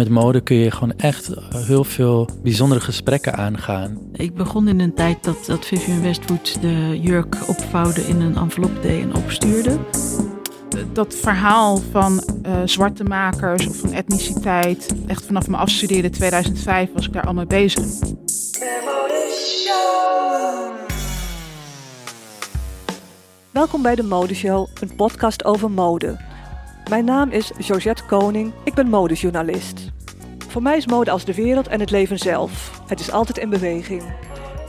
Met mode kun je gewoon echt heel veel bijzondere gesprekken aangaan. Ik begon in een tijd dat, dat Vivian Westwood de jurk opvouwde in een envelop deed en opstuurde. Dat verhaal van uh, zwarte makers of van etniciteit, echt vanaf mijn afstudeerde 2005 was ik daar al mee bezig. Welkom bij de Modeshow, een podcast over mode. Mijn naam is Georgette Koning, ik ben modejournalist. Voor mij is mode als de wereld en het leven zelf. Het is altijd in beweging.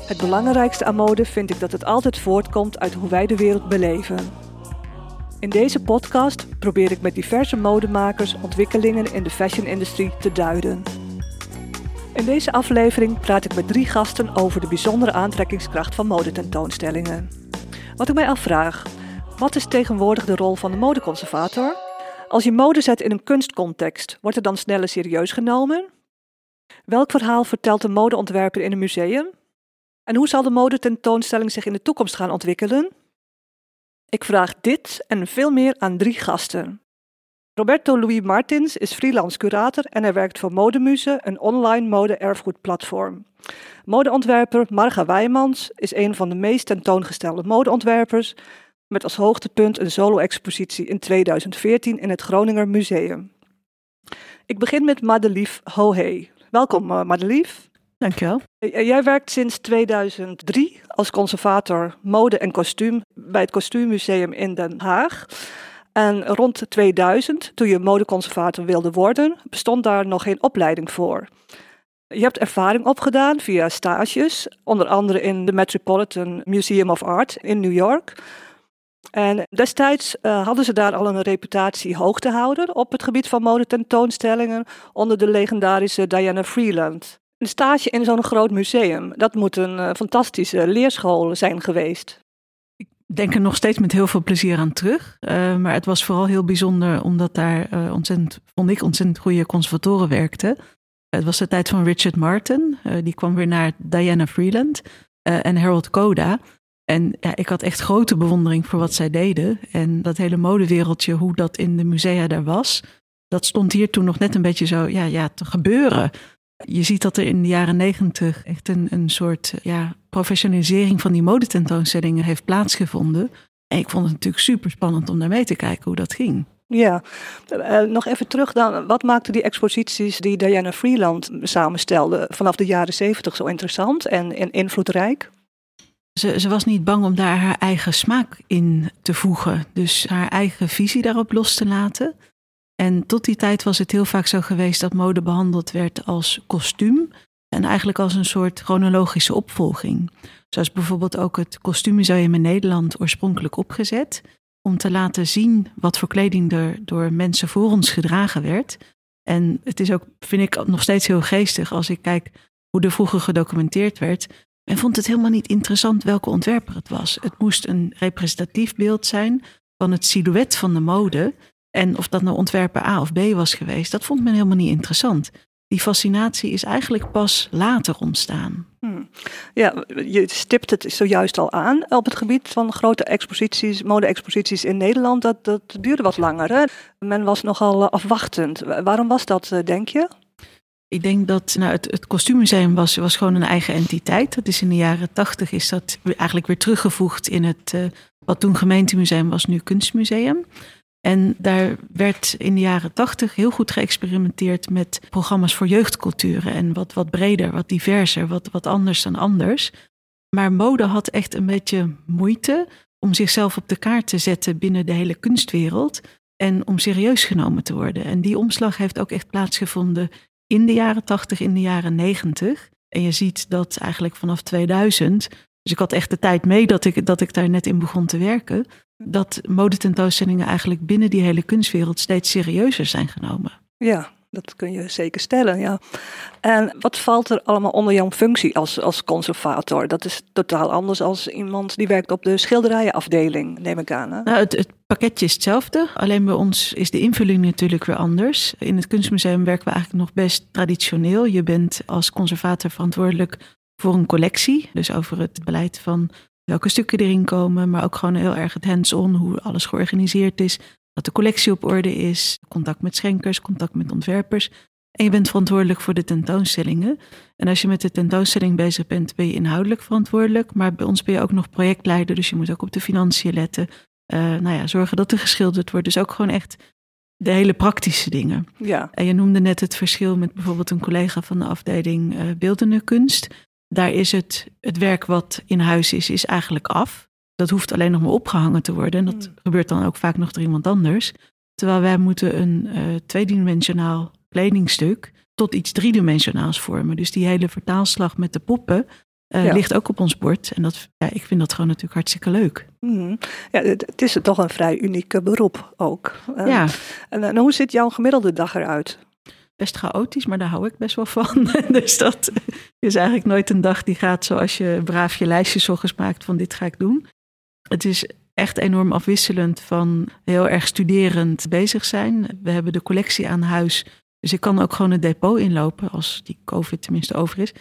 Het belangrijkste aan mode vind ik dat het altijd voortkomt uit hoe wij de wereld beleven. In deze podcast probeer ik met diverse modemakers ontwikkelingen in de fashion-industrie te duiden. In deze aflevering praat ik met drie gasten over de bijzondere aantrekkingskracht van modetentoonstellingen. Wat ik mij afvraag, wat is tegenwoordig de rol van de modeconservator? Als je mode zet in een kunstcontext, wordt het dan sneller serieus genomen? Welk verhaal vertelt een modeontwerper in een museum? En hoe zal de modetentoonstelling zich in de toekomst gaan ontwikkelen? Ik vraag dit en veel meer aan drie gasten. Roberto Louis Martins is freelance curator en hij werkt voor Modemuse, een online mode-erfgoedplatform. Modeontwerper Marga Wijmans is een van de meest tentoongestelde modeontwerpers met als hoogtepunt een solo-expositie in 2014 in het Groninger Museum. Ik begin met Madelief Hohe. Welkom uh, Madelief. Dankjewel. Jij werkt sinds 2003 als conservator mode en kostuum bij het Kostuummuseum in Den Haag. En rond 2000, toen je modeconservator wilde worden, bestond daar nog geen opleiding voor. Je hebt ervaring opgedaan via stages, onder andere in de Metropolitan Museum of Art in New York. En destijds uh, hadden ze daar al een reputatie hoog te houden op het gebied van modetentoonstellingen onder de legendarische Diana Freeland. Een stage in zo'n groot museum, dat moet een uh, fantastische leerschool zijn geweest. Ik denk er nog steeds met heel veel plezier aan terug. Uh, maar het was vooral heel bijzonder omdat daar ontzettend, vond ik, ontzettend goede conservatoren werkten. Het was de tijd van Richard Martin, die kwam weer naar Diana Freeland en Harold Koda. En ja, ik had echt grote bewondering voor wat zij deden. En dat hele modewereldje, hoe dat in de musea daar was, dat stond hier toen nog net een beetje zo ja, ja, te gebeuren. Je ziet dat er in de jaren negentig echt een, een soort ja, professionalisering van die modetentoonstellingen heeft plaatsgevonden. En ik vond het natuurlijk super spannend om daar mee te kijken hoe dat ging. Ja, uh, nog even terug dan. Wat maakte die exposities die Diana Freeland samenstelde vanaf de jaren zeventig zo interessant en invloedrijk? Ze, ze, was niet bang om daar haar eigen smaak in te voegen. Dus haar eigen visie daarop los te laten. En tot die tijd was het heel vaak zo geweest dat mode behandeld werd als kostuum. En eigenlijk als een soort chronologische opvolging. Zoals bijvoorbeeld ook het Kostuummuseum in Nederland oorspronkelijk opgezet. Om te laten zien wat voor kleding er door mensen voor ons gedragen werd. En het is ook, vind ik, nog steeds heel geestig als ik kijk hoe er vroeger gedocumenteerd werd en vond het helemaal niet interessant welke ontwerper het was. Het moest een representatief beeld zijn van het silhouet van de mode. En of dat nou ontwerper A of B was geweest, dat vond men helemaal niet interessant. Die fascinatie is eigenlijk pas later ontstaan. Hmm. Ja, je stipt het zojuist al aan op het gebied van grote exposities, mode-exposities in Nederland. Dat, dat duurde wat langer. Men was nogal afwachtend. Waarom was dat, eh, denk je? Ik denk dat nou, het, kostuummuseum was, was gewoon een eigen entiteit. Dat is in de jaren tachtig is dat eigenlijk weer teruggevoegd in het uh, wat toen gemeentemuseum was, nu kunstmuseum. En daar werd in de jaren tachtig heel goed geëxperimenteerd met programma's voor jeugdculturen. En wat, wat breder, wat diverser, wat, wat anders dan anders. Maar mode had echt een beetje moeite om zichzelf op de kaart te zetten binnen de hele kunstwereld. En om serieus genomen te worden. En die omslag heeft ook echt plaatsgevonden in de jaren 80, in de jaren 90. En je ziet dat eigenlijk vanaf 2000, dus ik had echt de tijd mee dat ik, dat ik daar net in begon te werken, dat modetentoonstellingen eigenlijk binnen die hele kunstwereld steeds serieuzer zijn genomen. Ja, dat kun je zeker stellen, ja. En wat valt er allemaal onder jouw functie als, als conservator? Dat is totaal anders als iemand die werkt op de schilderijenafdeling, neem ik aan. Nou, het, het pakketje is hetzelfde, alleen bij ons is de invulling natuurlijk weer anders. In het kunstmuseum werken we eigenlijk nog best traditioneel. Je bent als conservator verantwoordelijk voor een collectie, dus over het beleid van welke stukken erin komen, maar ook gewoon heel erg het hands-on, hoe alles georganiseerd is, dat de collectie op orde is, contact met schenkers, contact met ontwerpers. En je bent verantwoordelijk voor de tentoonstellingen. En als je met de tentoonstelling bezig bent, ben je inhoudelijk verantwoordelijk. Maar bij ons ben je ook nog projectleider, dus je moet ook op de financiën letten. Uh, nou ja, zorgen dat er geschilderd wordt. Dus ook gewoon echt de hele praktische dingen. Ja. En je noemde net het verschil met bijvoorbeeld een collega van de afdeling uh, beeldende kunst. Daar is het, het werk wat in huis is, is eigenlijk af. Dat hoeft alleen nog maar opgehangen te worden. En dat Hmm. gebeurt dan ook vaak nog door iemand anders. Terwijl wij moeten een uh, tweedimensionaal kledingstuk tot iets driedimensionaals vormen. Dus die hele vertaalslag met de poppen uh, ja. ligt ook op ons bord. En dat, ja, ik vind dat gewoon natuurlijk hartstikke leuk. Mm. Ja, het, is toch een vrij uniek beroep ook. Uh, ja. En, en, hoe ziet jouw gemiddelde dag eruit? Best chaotisch, maar daar hou ik best wel van. dus dat is eigenlijk nooit een dag die gaat zoals je braaf je lijstjes ochtends maakt van dit ga ik doen. Het is echt enorm afwisselend van heel erg studerend bezig zijn. We hebben de collectie aan huis. Dus ik kan ook gewoon het depot inlopen als die COVID tenminste over is.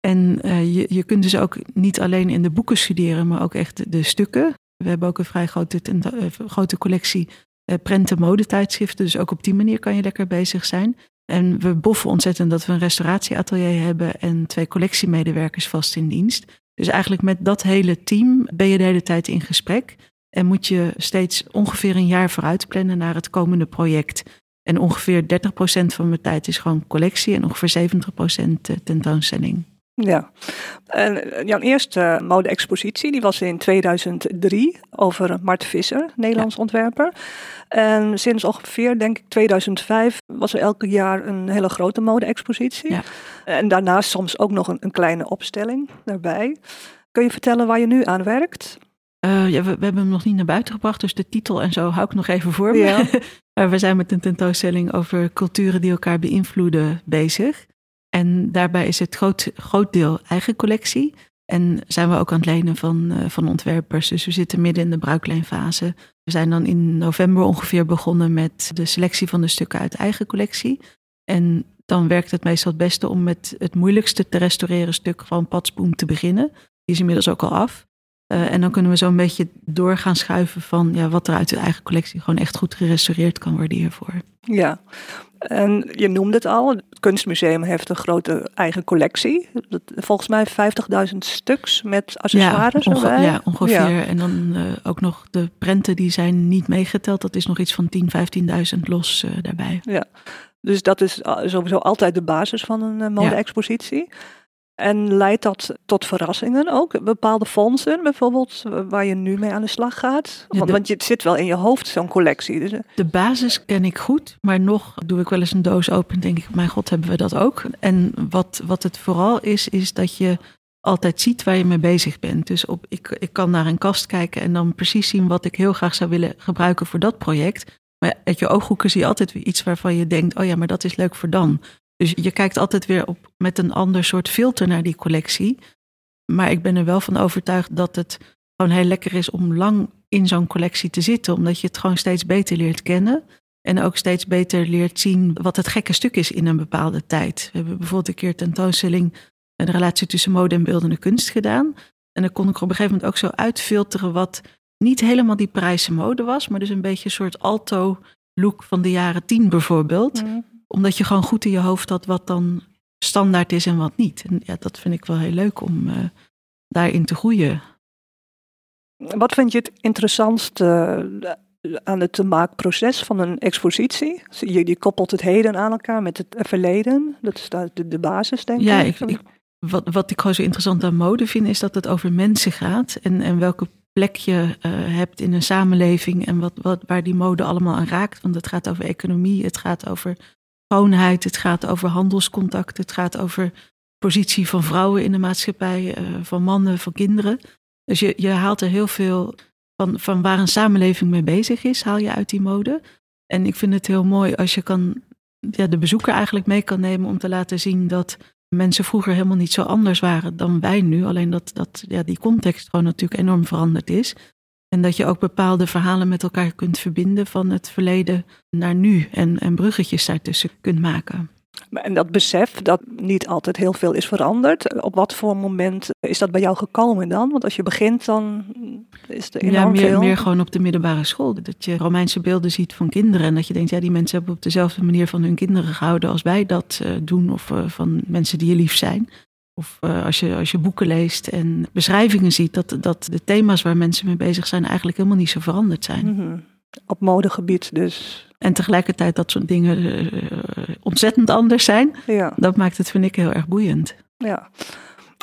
En uh, je, je kunt dus ook niet alleen in de boeken studeren, maar ook echt de, stukken. We hebben ook een vrij grote, uh, grote collectie uh, prenten modetijdschriften. Dus ook op die manier kan je lekker bezig zijn. En we boffen ontzettend dat we een restauratieatelier hebben en twee collectiemedewerkers vast in dienst. Dus eigenlijk met dat hele team ben je de hele tijd in gesprek. En moet je steeds ongeveer een jaar vooruit plannen naar het komende project. En ongeveer 30% van mijn tijd is gewoon collectie en ongeveer 70% tentoonstelling. Ja, en jouw eerste mode-expositie die was in 2003 over Mart Visser, Nederlands ja. ontwerper. En sinds ongeveer, denk ik, 2005 was er elke jaar een hele grote mode-expositie. Ja. En daarnaast soms ook nog een, een, kleine opstelling daarbij. Kun je vertellen waar je nu aan werkt? Uh, ja, we, we, hebben hem nog niet naar buiten gebracht, dus de titel en zo hou ik nog even voor me. Ja. we zijn met een tentoonstelling over culturen die elkaar beïnvloeden bezig. En daarbij is het groot, groot deel eigen collectie. En zijn we ook aan het lenen van, uh, van ontwerpers. Dus we zitten midden in de bruikleenfase. We zijn dan in november ongeveer begonnen met de selectie van de stukken uit eigen collectie. En dan werkt het meestal het beste om met het moeilijkste te restaureren stuk van Patsboom te beginnen. Die is inmiddels ook al af. Uh, en dan kunnen we zo een beetje door gaan schuiven van ja, wat er uit de eigen collectie gewoon echt goed gerestaureerd kan worden hiervoor. Ja, en je noemde het al, het Kunstmuseum heeft een grote eigen collectie. Volgens mij 50.000 stuks met accessoires ja, onge ja ongeveer. Ja. En dan uh, ook nog de prenten die zijn niet meegeteld. Dat is nog iets van 10.000, 15.000 los uh, daarbij. Ja, dus dat is sowieso altijd de basis van een mode-expositie. Ja. En leidt dat tot verrassingen ook? Bepaalde fondsen bijvoorbeeld, waar je nu mee aan de slag gaat? Want, de, want je zit wel in je hoofd, zo'n collectie. Dus... De basis ken ik goed, maar nog doe ik wel eens een doos open en denk ik, mijn god, hebben we dat ook? En wat, wat het vooral is, is dat je altijd ziet waar je mee bezig bent. Dus op, ik, ik kan naar een kast kijken en dan precies zien wat ik heel graag zou willen gebruiken voor dat project. Maar uit je ooghoeken zie je altijd weer iets waarvan je denkt, oh ja, maar dat is leuk voor dan. Dus je kijkt altijd weer op met een ander soort filter naar die collectie. Maar ik ben er wel van overtuigd dat het gewoon heel lekker is om lang in zo'n collectie te zitten. Omdat je het gewoon steeds beter leert kennen. En ook steeds beter leert zien wat het gekke stuk is in een bepaalde tijd. We hebben bijvoorbeeld een keer tentoonstelling een relatie tussen mode en beeldende kunst gedaan. En dan kon ik op een gegeven moment ook zo uitfilteren wat niet helemaal die Parijse mode was. Maar dus een beetje een soort alto look van de jaren tien bijvoorbeeld. Mm omdat je gewoon goed in je hoofd had wat dan standaard is en wat niet. En ja, dat vind ik wel heel leuk om uh, daarin te groeien. Wat vind je het interessantste aan het maakproces van een expositie? Je, je koppelt het heden aan elkaar met het verleden. Dat is de, de basis, denk ja, ik. Wat, wat ik gewoon zo interessant aan mode vind, is dat het over mensen gaat. En, en welke plek je uh, hebt in een samenleving en wat, wat, waar die mode allemaal aan raakt. Want het gaat over economie, het gaat over schoonheid, het gaat over handelscontact, het gaat over positie van vrouwen in de maatschappij, uh, van mannen, van kinderen. Dus je, je haalt er heel veel van, van waar een samenleving mee bezig is, haal je uit die mode. En ik vind het heel mooi als je kan, ja, de bezoeker eigenlijk mee kan nemen om te laten zien dat mensen vroeger helemaal niet zo anders waren dan wij nu. Alleen dat, dat ja, die context gewoon natuurlijk enorm veranderd is. En dat je ook bepaalde verhalen met elkaar kunt verbinden van het verleden naar nu en, en bruggetjes daartussen kunt maken. En dat besef dat niet altijd heel veel is veranderd, op wat voor moment is dat bij jou gekomen dan? Want als je begint, dan is er Ja, enorm meer, veel. meer gewoon op de middelbare school. Dat je Romeinse beelden ziet van kinderen. En dat je denkt, ja, die mensen hebben op dezelfde manier van hun kinderen gehouden als wij dat eh, doen. Of eh, van mensen die je lief zijn. Of eh, als, je, als je boeken leest en beschrijvingen ziet, dat, dat de thema's waar mensen mee bezig zijn eigenlijk helemaal niet zo veranderd zijn. Mhm. Op modegebied dus. En tegelijkertijd dat soort dingen eh, ontzettend anders zijn. Ja, Dat maakt het, vind ik, heel erg boeiend. ja.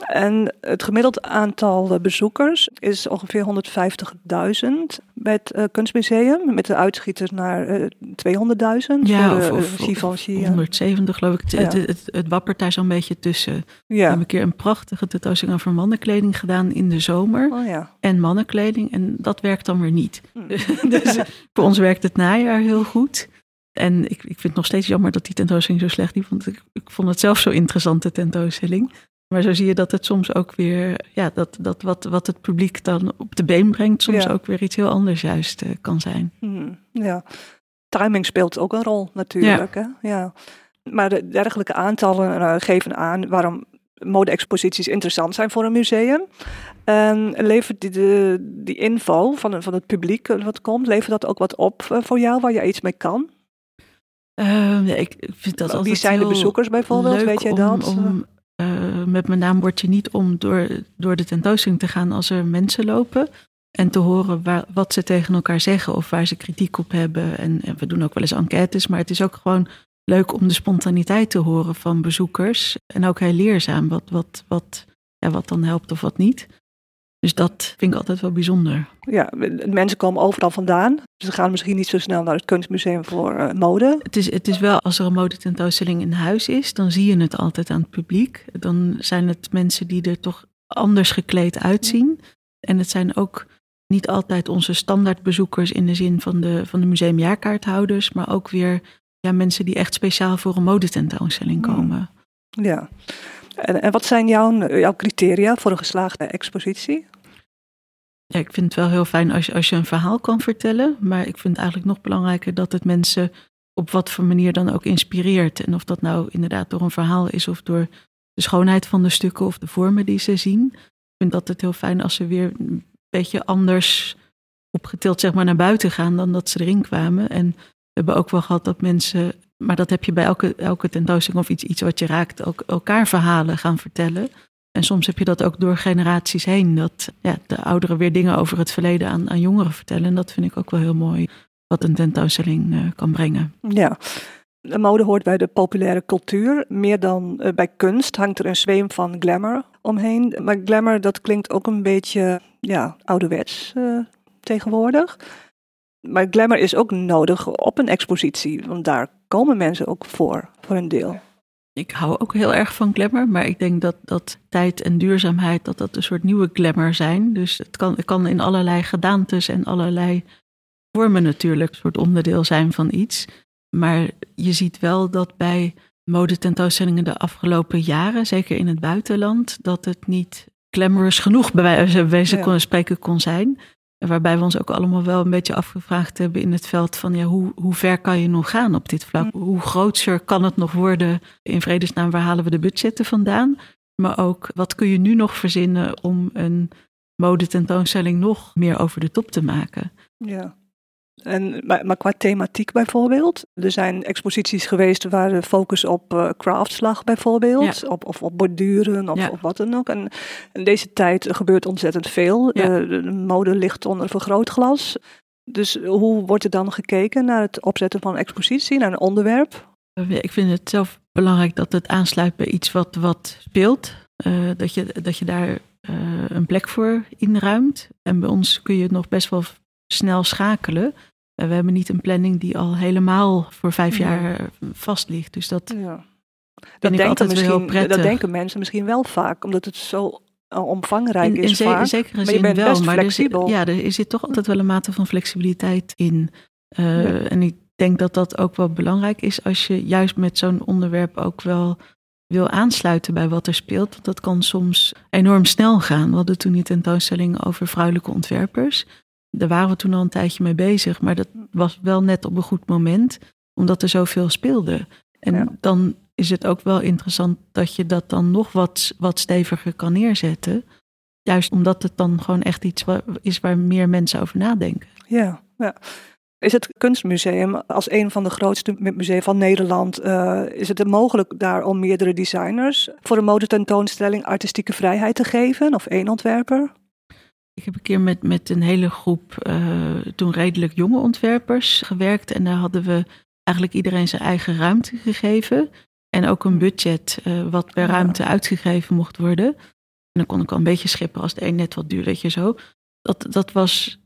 En het gemiddeld aantal eh, bezoekers is ongeveer 150.000 bij het eh, kunstmuseum. Met de uitschieters naar eh 200.000 Ja, voor of- de of- eh, Givenchy. en- 170 geloof ik. Het, Ja. het, het, het wappert daar zo'n beetje tussen. We Ja. hebben een keer een prachtige tentoonstelling over mannenkleding gedaan in de zomer. Oh ja. En mannenkleding. En dat werkt dan weer niet. Hm. dus voor ons werkt het najaar heel goed. En ik, ik vind het nog steeds jammer dat die tentoonstelling zo slecht liep. Want ik, ik vond het zelf zo interessante tentoonstelling. Maar zo zie je dat het soms ook weer, ja, dat, dat wat, wat het publiek dan op de been brengt, soms Ja. ook weer iets heel anders juist eh, kan zijn. Hm, ja. Timing speelt ook een rol natuurlijk. Hè? Ja. Maar de dergelijke aantallen eh, geven aan waarom mode-exposities interessant zijn voor een museum. En levert die, de, die info van, van het publiek eh, wat komt, levert dat ook wat op voor jou waar je iets mee kan? Ja, ik vind dat Wie zijn de bezoekers bijvoorbeeld? Weet jij om, dat? Om, eh, met mijn naam word je niet om door, door de tentoonstelling te gaan als er mensen lopen. En te horen wat ze tegen elkaar zeggen of waar ze kritiek op hebben. En, en we doen ook wel eens enquêtes, maar het is ook gewoon leuk om de spontaniteit te horen van bezoekers. En ook heel leerzaam wat, wat, wat, ja, wat dan helpt of wat niet. Dus dat vind ik altijd wel bijzonder. Ja, mensen komen overal vandaan. Ze gaan misschien niet zo snel naar het kunstmuseum voor eh, mode. Het is, het is wel, als er een modetentoonstelling in huis is, dan zie je het altijd aan het publiek. Dan zijn het mensen die er toch anders gekleed uitzien. En het zijn ook niet altijd onze standaardbezoekers in de zin van de, van de museumjaarkaarthouders, maar ook weer ja, mensen die echt speciaal voor een modetentoonstelling komen. Ja. En, en wat zijn jouw, jouw criteria voor een geslaagde expositie? Ja, ik vind het wel heel fijn als je, als je een verhaal kan vertellen. Maar ik vind het eigenlijk nog belangrijker dat het mensen op wat voor manier dan ook inspireert. En of dat nou inderdaad door een verhaal is of door de schoonheid van de stukken of de vormen die ze zien. Ik vind dat het heel fijn als ze weer een beetje anders opgetild zeg maar, naar buiten gaan dan dat ze erin kwamen. En we hebben ook wel gehad dat mensen, maar dat heb je bij elke, elke tentoonstelling of iets, iets wat je raakt, ook elkaar verhalen gaan vertellen. En soms heb je dat ook door generaties heen. Dat ja, de ouderen weer dingen over het verleden aan, aan jongeren vertellen. En dat vind ik ook wel heel mooi. Wat een tentoonstelling eh, kan brengen. Ja. De mode hoort bij de populaire cultuur. Meer dan eh, bij kunst hangt er een zweem van glamour omheen. Maar glamour, dat klinkt ook een beetje ja, ouderwets eh, tegenwoordig. Maar glamour is ook nodig op een expositie. Want daar komen mensen ook voor, voor een deel. Ik hou ook heel erg van glamour. Maar ik denk dat, dat tijd en duurzaamheid dat dat een soort nieuwe glamour zijn. Dus het kan, het kan in allerlei gedaantes en allerlei vormen natuurlijk een soort onderdeel zijn van iets. Maar je ziet wel dat bij modetentoonstellingen de afgelopen jaren, zeker in het buitenland, dat het niet glamorous genoeg bij wijze kon spreken kon zijn. Waarbij we ons ook allemaal wel een beetje afgevraagd hebben in het veld van ja, hoe, hoe ver kan je nog gaan op dit vlak? Hoe grootser kan het nog worden? In vredesnaam, waar halen we de budgetten vandaan? Maar ook, wat kun je nu nog verzinnen om een modetentoonstelling nog meer over de top te maken? Ja. En, maar, maar qua thematiek bijvoorbeeld. Er zijn exposities geweest waar de focus op eh, crafts lag bijvoorbeeld. Op, of op borduren of, Ja. of wat dan ook. En in deze tijd gebeurt ontzettend veel. Ja. Eh, de, de mode ligt onder vergrootglas. Dus hoe wordt er dan gekeken naar het opzetten van een expositie, naar een onderwerp? Eh, Ik vind het zelf belangrijk dat het aansluit bij iets wat, wat speelt. Dat, je, dat je daar een plek voor inruimt. En bij ons kun je het nog best wel snel schakelen. Eh, we hebben niet een planning die al helemaal voor vijf Ja. jaar eh, vast ligt. Dus dat Ja. Dat, ik denken misschien, prettig. dat denken mensen misschien wel vaak, omdat het zo eh, omvangrijk in, is in, vaak. in zekere maar je zin bent wel. best maar er flexibel. ja, er zit toch altijd wel een mate van flexibiliteit in. Ja. En ik denk dat dat ook wel belangrijk is als je juist met zo'n onderwerp ook wel wil aansluiten bij wat er speelt. Want dat kan soms enorm snel gaan. We hadden toen die tentoonstelling over vrouwelijke ontwerpers. Daar waren we toen al een tijdje mee bezig. Maar dat was wel net op een goed moment, omdat er zoveel speelde. En Ja. dan is het ook wel interessant dat je dat dan nog wat, wat steviger kan neerzetten. Juist omdat het dan gewoon echt iets is waar meer mensen over nadenken. Ja, ja. Is het kunstmuseum als een van de grootste musea van Nederland, uh, is het mogelijk daar om meerdere designers voor een modetentoonstelling artistieke vrijheid te geven of één ontwerper? Ik heb een keer met, met een hele groep uh, toen redelijk jonge ontwerpers gewerkt en daar hadden we eigenlijk iedereen zijn eigen ruimte gegeven en ook een budget uh, wat per ruimte uitgegeven mocht worden. En dan kon ik al een beetje schippen als de een net wat duurder, zo. Dat, dat was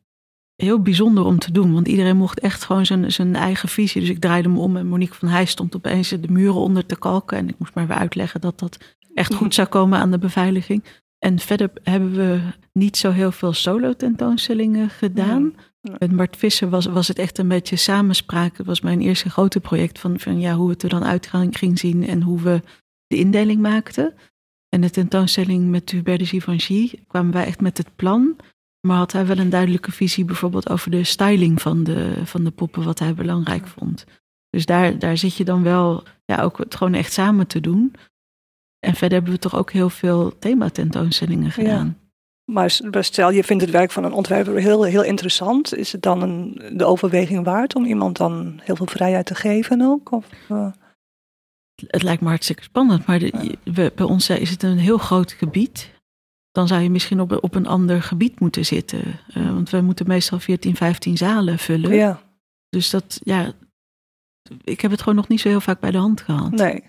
heel bijzonder om te doen. Want iedereen mocht echt gewoon zijn, zijn eigen visie. Dus ik draaide me om en Monique van Heij stond opeens de muren onder te kalken. En ik moest maar weer uitleggen dat dat echt goed zou komen aan de beveiliging. En verder hebben we niet zo heel veel solo tentoonstellingen gedaan. Met Bart Visser was, was het echt een beetje samenspraak. Het was mijn eerste grote project van, van ja, hoe het er dan uit ging zien en hoe we de indeling maakten. En de tentoonstelling met Hubert de Givenchy kwamen wij echt met het plan. Maar had hij wel een duidelijke visie bijvoorbeeld over de styling van de, van de poppen, wat hij belangrijk vond. Dus daar, daar zit je dan wel ja, ook het gewoon echt samen te doen. En verder hebben we toch ook heel veel thematentoonstellingen gedaan. Maar stel, je vindt het werk van een ontwerper heel, heel interessant. Is het dan een, de overweging waard om iemand dan heel veel vrijheid te geven ook? Of, uh... Het lijkt me hartstikke spannend, maar de, we, bij ons is het een heel groot gebied dan zou je misschien op, op een ander gebied moeten zitten. Uh, want we moeten meestal 14, 15 zalen vullen. Ja. Dus dat, ja, ik heb het gewoon nog niet zo heel vaak bij de hand gehad. Nee.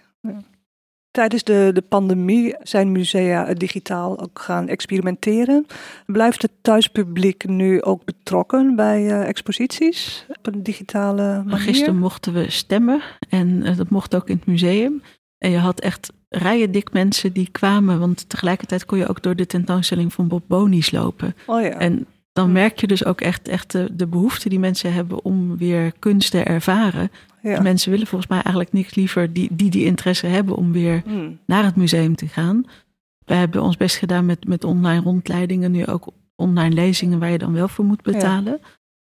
Tijdens de, de pandemie zijn musea digitaal ook gaan experimenteren. Blijft het thuispubliek nu ook betrokken bij uh, exposities op een digitale manier? Gisteren mochten we stemmen en uh, dat mocht ook in het museum. En je had echt rijen dik mensen die kwamen. Want tegelijkertijd kon je ook door de tentoonstelling van Bob Bonies lopen. Oh ja. En dan merk je dus ook echt, echt de, de behoefte die mensen hebben om weer kunst te ervaren. Ja. mensen willen volgens mij eigenlijk niks liever die die, die interesse hebben om weer hm. naar het museum te gaan. We hebben ons best gedaan met, met online rondleidingen, nu ook online lezingen waar je dan wel voor moet betalen.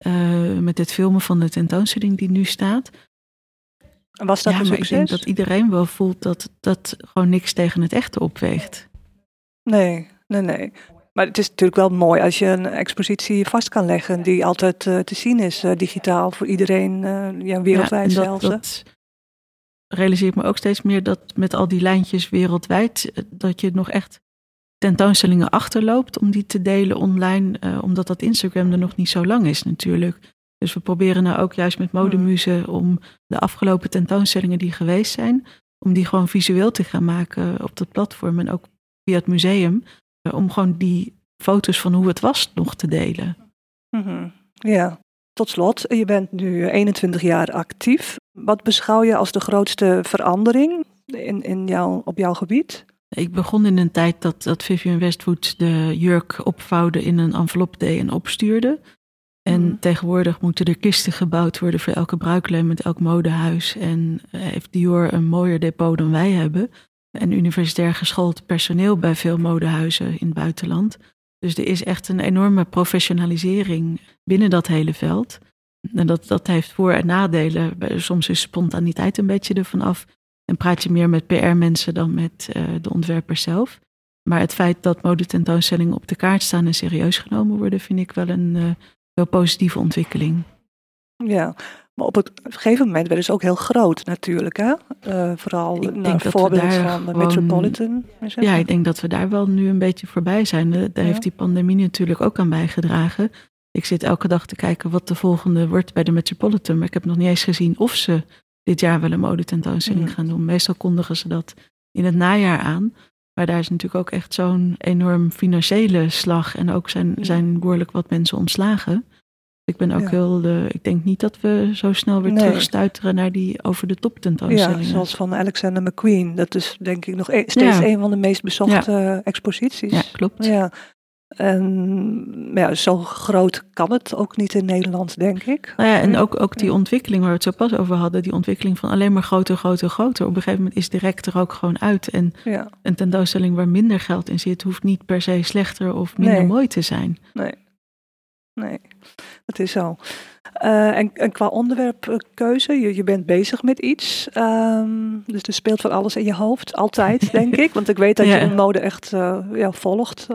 Uh, met het filmen van de tentoonstelling die nu staat. Was dat ja, een succes? ik denk dat iedereen wel voelt dat dat gewoon niks tegen het echte opweegt. Nee, nee, nee. Maar het is natuurlijk wel mooi als je een expositie vast kan leggen die altijd uh, te zien is, uh, digitaal voor iedereen, uh, ja, wereldwijd ja, zelfs. Dat realiseer ik me ook steeds meer dat met al die lijntjes wereldwijd, dat je nog echt tentoonstellingen achterloopt om die te delen online, omdat dat Instagram er nog niet zo lang is natuurlijk. Dus we proberen nou ook juist met hmm. Modemuze om de afgelopen tentoonstellingen die geweest zijn, om die gewoon visueel te gaan maken op dat platform en ook via het museum, eh, om gewoon die foto's van hoe het was nog te delen. Mhm. Ja, tot slot, je bent nu 21 jaar actief. Wat beschouw je als de grootste verandering in, in jouw, op jouw gebied? Ik begon in een tijd dat, dat Vivian Westwood de jurk opvouwde in een envelop deed en opstuurde. En mhm. tegenwoordig moeten er kisten gebouwd worden voor elke bruiklijn met elk modehuis. En eh, heeft Dior een mooier depot dan wij hebben. En universitair geschoold personeel bij veel modehuizen in het buitenland. Dus er is echt een enorme professionalisering binnen dat hele veld. En dat, dat heeft voor- en nadelen. Soms is spontaniteit een beetje ervan af. En praat je meer met PR-mensen dan met uh, de ontwerper zelf. Maar het feit dat modetentoonstellingen op de kaart staan en serieus genomen worden, vind ik wel een, uh, heel positieve ontwikkeling. Ja, maar op het gegeven moment werden ze ook heel groot natuurlijk. Hè? Uh, vooral ik naar voorbeeld van de Metropolitan. Ja, ik denk dat we daar wel nu een beetje voorbij zijn. Daar heeft die pandemie natuurlijk ook aan bijgedragen. Ik zit elke dag te kijken wat de volgende wordt bij de Metropolitan. Maar ik heb nog niet eens gezien of ze dit jaar wel een modetentoonstelling mm. gaan doen. Meestal kondigen ze dat in het najaar aan. Maar daar is natuurlijk ook echt zo'n enorm financiële slag. En ook zijn, zijn behoorlijk wat mensen ontslagen. Ik ben ook heel. De, ik denk niet dat we zo snel weer nee. terugstuiteren naar die over de top tentoonstellingen. Ja, zoals van Alexander McQueen. Dat is denk ik nog e steeds een van de meest bezochte exposities. Ja, klopt. Ja. En ja, zo groot kan het ook niet in Nederland, denk ik. Nou ja, en ook, ook die ontwikkeling waar we het zo pas over hadden, die ontwikkeling van alleen maar groter, groter, groter. Op een gegeven moment is direct er ook gewoon uit. En een tentoonstelling waar minder geld in zit, hoeft niet per se slechter of minder mooi te zijn. Nee. Nee, dat is zo. Uh, en, en, qua onderwerpkeuze, je, je bent bezig met iets. Um, dus er speelt van alles in je hoofd, altijd, denk ik. Want ik weet dat je de mode echt uh, ja, volgt,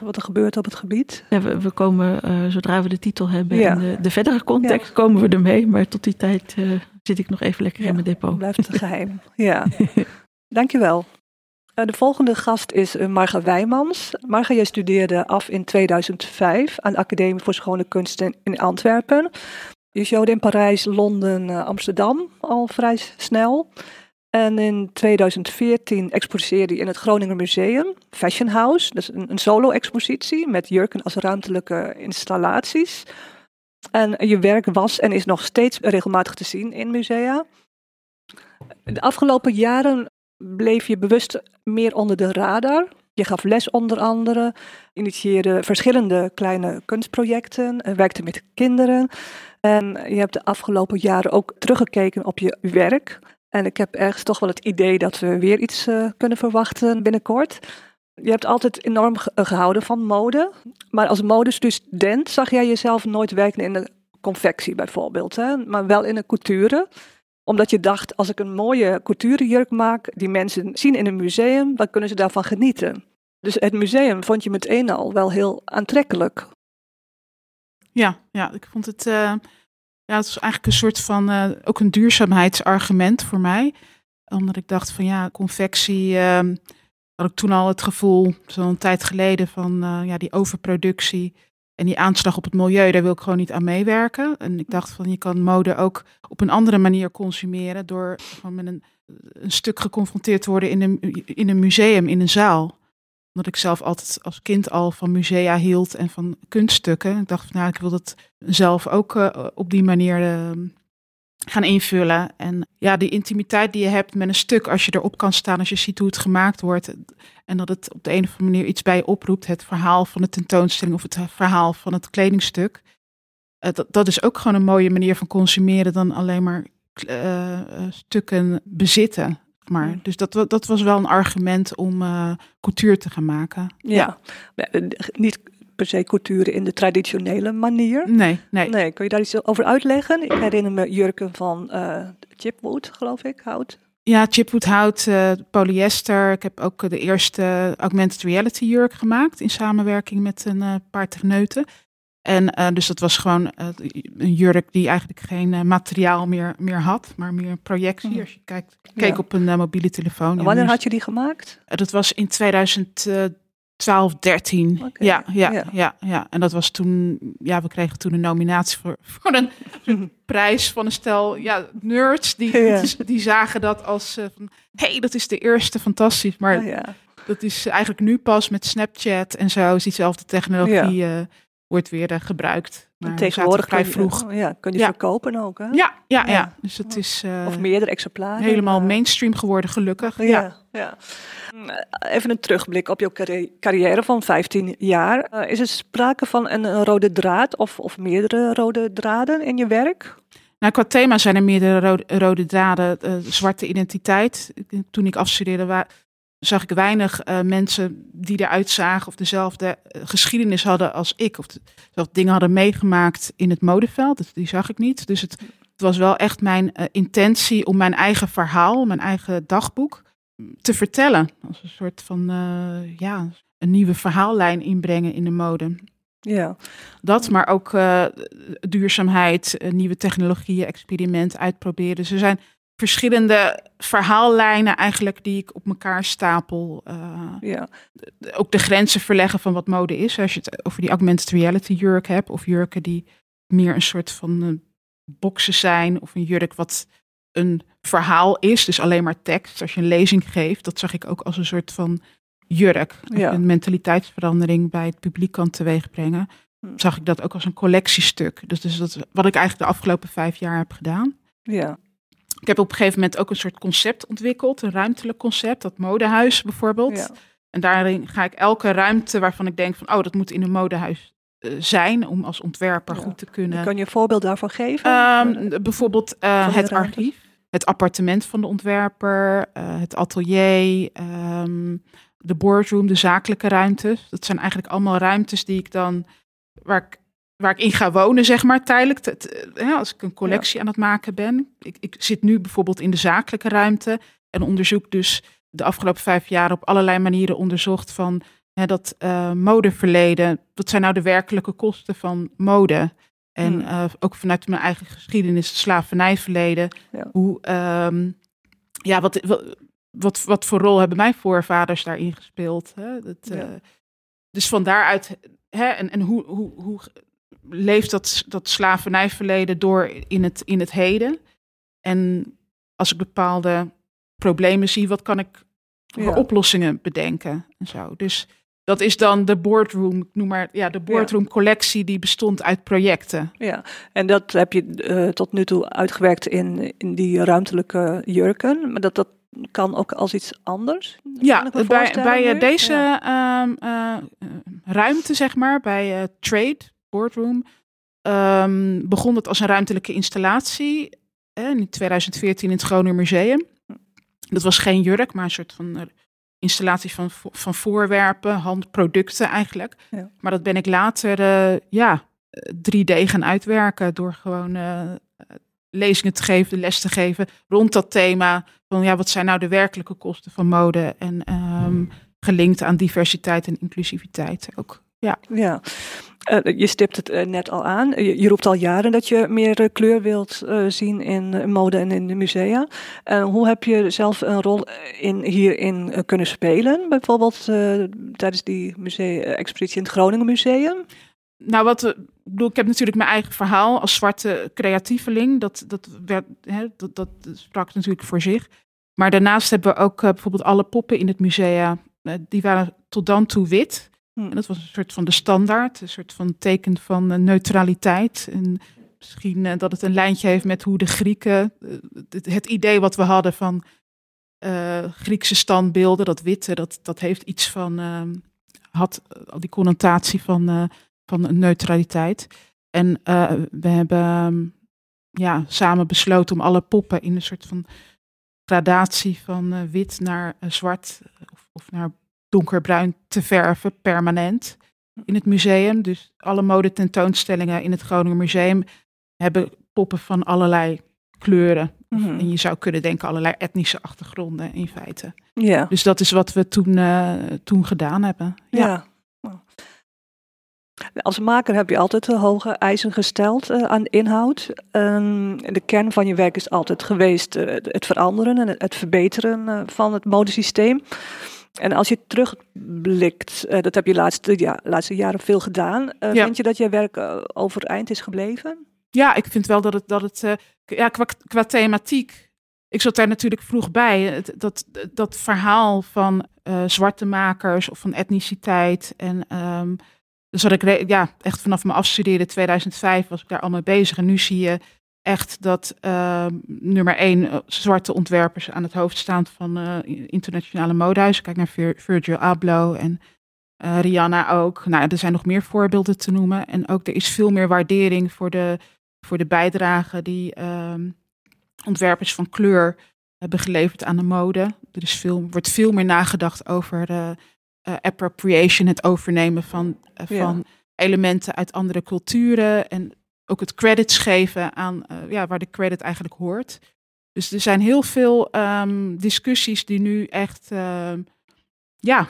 wat er gebeurt op het gebied. We, we komen, uh, zodra we de titel hebben en de, de verdere context, komen we ermee. Maar tot die tijd zit ik nog even lekker in mijn depot. Blijft het geheim, ja. Dankjewel. Eh, de volgende gast is eh, Marga Wijmans. Marga, studeerde af in 2005 aan de Academie voor Schone Kunsten in Antwerpen. Je showde in Parijs, Londen, eh, Amsterdam al vrij snel. En in 2014 exposeerde je in het Groninger Museum, Fashion House. Is een, een solo-expositie met jurken als ruimtelijke installaties. En je werk was en is nog steeds regelmatig te zien in musea. De afgelopen jaren bleef je bewust meer onder de radar. Je gaf les onder andere, initieerde verschillende kleine kunstprojecten, werkte met kinderen. En je hebt de afgelopen jaren ook teruggekeken op je werk. En ik heb ergens toch wel het idee dat we weer iets uh, kunnen verwachten binnenkort. Je hebt altijd enorm gehouden van mode. Maar als modestudent zag jij jezelf nooit werken in de confectie bijvoorbeeld. Hè? Maar wel in de couture omdat je dacht, als ik een mooie couturejurk maak, die mensen zien in een museum, dan kunnen ze daarvan genieten. Dus het museum vond je meteen al wel heel aantrekkelijk. Ja, ja ik vond het, uh, ja, het was eigenlijk een soort van, uh, ook een duurzaamheidsargument voor mij. Omdat ik dacht van ja, confectie, uh, had ik toen al het gevoel, zo'n tijd geleden, van uh, ja, die overproductie. En die aanslag op het milieu, daar wil ik gewoon niet aan meewerken. En ik dacht van je kan mode ook op een andere manier consumeren door gewoon met een, een stuk geconfronteerd te worden in een, in een museum, in een zaal. Omdat ik zelf altijd als kind al van musea hield en van kunststukken. Ik dacht van nou, ik wil dat zelf ook uh, op die manier uh, gaan invullen. En ja, die intimiteit die je hebt met een stuk, als je erop kan staan, als je ziet hoe het gemaakt wordt. En dat het op de een of andere manier iets bij je oproept. Het verhaal van de tentoonstelling of het verhaal van het kledingstuk. Uh, dat, dat is ook gewoon een mooie manier van consumeren dan alleen maar uh, stukken bezitten. Maar. Dus dat, dat was wel een argument om uh, couture te gaan maken. Ja, ja. niet per se in de traditionele manier. Nee, nee. Nee, kun je daar iets over uitleggen? Ik herinner me jurken van uh, chipwood, geloof ik, hout. Ja, chipwood hout, uh, polyester. Ik heb ook de eerste augmented reality jurk gemaakt in samenwerking met een uh, paar techneuten. En uh, dus dat was gewoon een jurk die eigenlijk geen materiaal meer, meer had, maar meer een projectie. Mhm. Als je kijkt, keek op een mobiele telefoon. En wanneer had je die gemaakt? dat was in 2000. 12, 13. Ja, ja, ja, ja, En dat was toen, ja, we kregen toen een nominatie voor, voor een, prijs van een stel ja, nerds. Die, die, zagen dat als uh, van, hey, dat is de eerste, fantastisch. Maar oh, ja. dat is eigenlijk nu pas met Snapchat en zo, is diezelfde technologie uh, wordt weer uh, gebruikt. Maar tegenwoordig vrij vroeg. Je, ja, kun je verkopen ook. Hè? Ja, ja, ja. Dus het is. of meerdere exemplaren. Helemaal mainstream geworden, gelukkig. ja. ja. Even een terugblik op jouw carrière van 15 jaar. Eh, is er sprake van een, rode draad of, of meerdere rode draden in je werk? Nou, qua thema zijn er meerdere rode, draden. Uh, zwarte identiteit. Toen ik afstudeerde, zag ik weinig uh, mensen die eruit zagen of dezelfde geschiedenis hadden als ik. Of dezelfde dingen hadden meegemaakt in het modeveld. Dat, die zag ik niet. Dus het, het was wel echt mijn intentie om mijn eigen verhaal, mijn eigen dagboek te vertellen. Als een soort van uh, ja, een nieuwe verhaallijn inbrengen in de mode. Ja. Dat, maar ook duurzaamheid, nieuwe technologieën, experiment uitproberen. Dus er zijn verschillende verhaallijnen eigenlijk die ik op elkaar stapel. ja. Ook de grenzen verleggen van wat mode is. Als je het over die augmented reality jurk hebt, of jurken die meer een soort van boxen zijn, of een jurk wat een verhaal is, dus alleen maar tekst. Als je een lezing geeft, dat zag ik ook als een soort van jurk. Een mentaliteitsverandering bij het publiek kan teweegbrengen. Hm. Zag ik dat ook als een collectiestuk. Dus, dus dat wat ik eigenlijk de afgelopen vijf jaar heb gedaan. Ja. Ik heb op een gegeven moment ook een soort concept ontwikkeld, een ruimtelijk concept, dat modehuis bijvoorbeeld. Ja. En daarin ga ik elke ruimte waarvan ik denk van, oh, dat moet in een modehuis uh, zijn om als ontwerper goed te kunnen. Kan je een voorbeeld daarvan geven? Um, bijvoorbeeld uh, het archief het appartement van de ontwerper, uh, het atelier, um, de boardroom, de zakelijke ruimtes. Dat zijn eigenlijk allemaal ruimtes die ik dan, waar ik waar ik in ga wonen, zeg maar, tijdelijk. T- t- hè, als ik een collectie aan het maken ben. Ik, ik zit nu bijvoorbeeld in de zakelijke ruimte en onderzoek dus de afgelopen vijf jaar op allerlei manieren onderzocht van hè, dat eh, modeverleden. Wat zijn nou de werkelijke kosten van mode? En Hmm. eh, ook vanuit mijn eigen geschiedenis, het slavernijverleden. Ja. Hoe, ehm, ja, wat, wat, wat, wat voor rol hebben mijn voorvaders daarin gespeeld? Hè? Dat, Ja. eh, dus van daaruit, hè, en, en hoe, hoe, hoe leeft dat, dat slavernijverleden door in het, in het heden? En als ik bepaalde problemen zie, wat kan ik voor Ja. oplossingen bedenken? En zo. Dus dat is dan de boardroom, noem maar ja, de boardroom collectie die bestond uit projecten. Ja, en dat heb je eh, tot nu toe uitgewerkt in, in die ruimtelijke jurken. Maar dat, dat kan ook als iets anders. Ja, bij, bij eh, nu. deze Ja. ehm, eh, ruimte, zeg maar, bij Trade, Boardroom, ehm, begon het als een ruimtelijke installatie eh, in 2014 in het Groninger Museum. Dat was geen jurk, maar een soort van eh, installatie van, van voorwerpen, handproducten eigenlijk. Ja. Maar dat ben ik later eh, ja, eh, 3D gaan uitwerken door gewoon eh, lezingen te geven, les te geven rond dat thema. Van ja, wat zijn nou de werkelijke kosten van mode? En ehm, gelinkt aan diversiteit en inclusiviteit ook. Ja, Ja, Eh, je stipt het eh, net al aan. Je, roept al jaren dat je meer eh, kleur wilt zien in mode en in de musea. Hoe heb je zelf een rol in, hierin kunnen spelen? Bijvoorbeeld tijdens die musea-expositie in het Groningen Museum? nou wat, ik bedoel, ik heb natuurlijk mijn eigen verhaal als zwarte creatieveling. Dat, dat, hè, dat, sprak natuurlijk voor zich. Maar daarnaast hebben we ook bijvoorbeeld alle poppen in het museum. eh, die waren tot dan toe wit. Hm. En dat was een soort van de standaard, een soort van teken van eh, neutraliteit. En misschien eh, dat het een lijntje heeft met hoe de Grieken, eh, het, idee wat we hadden van Griekse standbeelden, dat witte, dat, dat heeft iets van, had al die connotatie van, van neutraliteit. En we hebben ja, samen besloten om alle poppen in een soort van gradatie van wit naar zwart of, of naar donkerbruin te verven, permanent, in het museum. Dus alle modetentoonstellingen in het Groninger Museum hebben poppen van allerlei kleuren. Mhm. En je zou kunnen denken allerlei etnische achtergronden in feite. Ja. Dus dat is wat we toen, eh, toen gedaan hebben. Ja. Ja. Als maker heb je altijd hoge eisen gesteld eh, aan de inhoud. Ehm, de kern van je werk is altijd geweest eh, het veranderen en het, verbeteren van het modesysteem. En als je terugblikt, eh, dat heb je laatste, ja, laatste jaren veel gedaan. eh, Ja. Vind je dat je werk eh, overeind is gebleven? Ja, ik vind wel dat het, dat het ja, qua, qua thematiek. Ik zat daar natuurlijk vroeg bij. Dat, dat verhaal van zwarte makers of van etniciteit. En ehm dus had ik ja, echt vanaf mijn afstuderen 2005 was ik daar al mee bezig. En nu zie je echt dat ehm, nummer één eh, zwarte ontwerpers aan het hoofd staan van eh, internationale modehuizen. Kijk naar Vir- Virgil Abloh en eh, Rihanna ook. Nou, er zijn nog meer voorbeelden te noemen. En ook er is veel meer waardering voor de, voor de bijdrage die ehm, ontwerpers van kleur hebben geleverd aan de mode. Er is veel, wordt veel meer nagedacht over appropriation, het overnemen van, Ja. van elementen uit andere culturen. En ook het credits geven aan eh, ja, waar de credit eigenlijk hoort. Dus er zijn heel veel ehm, discussies die nu echt ehm, ja,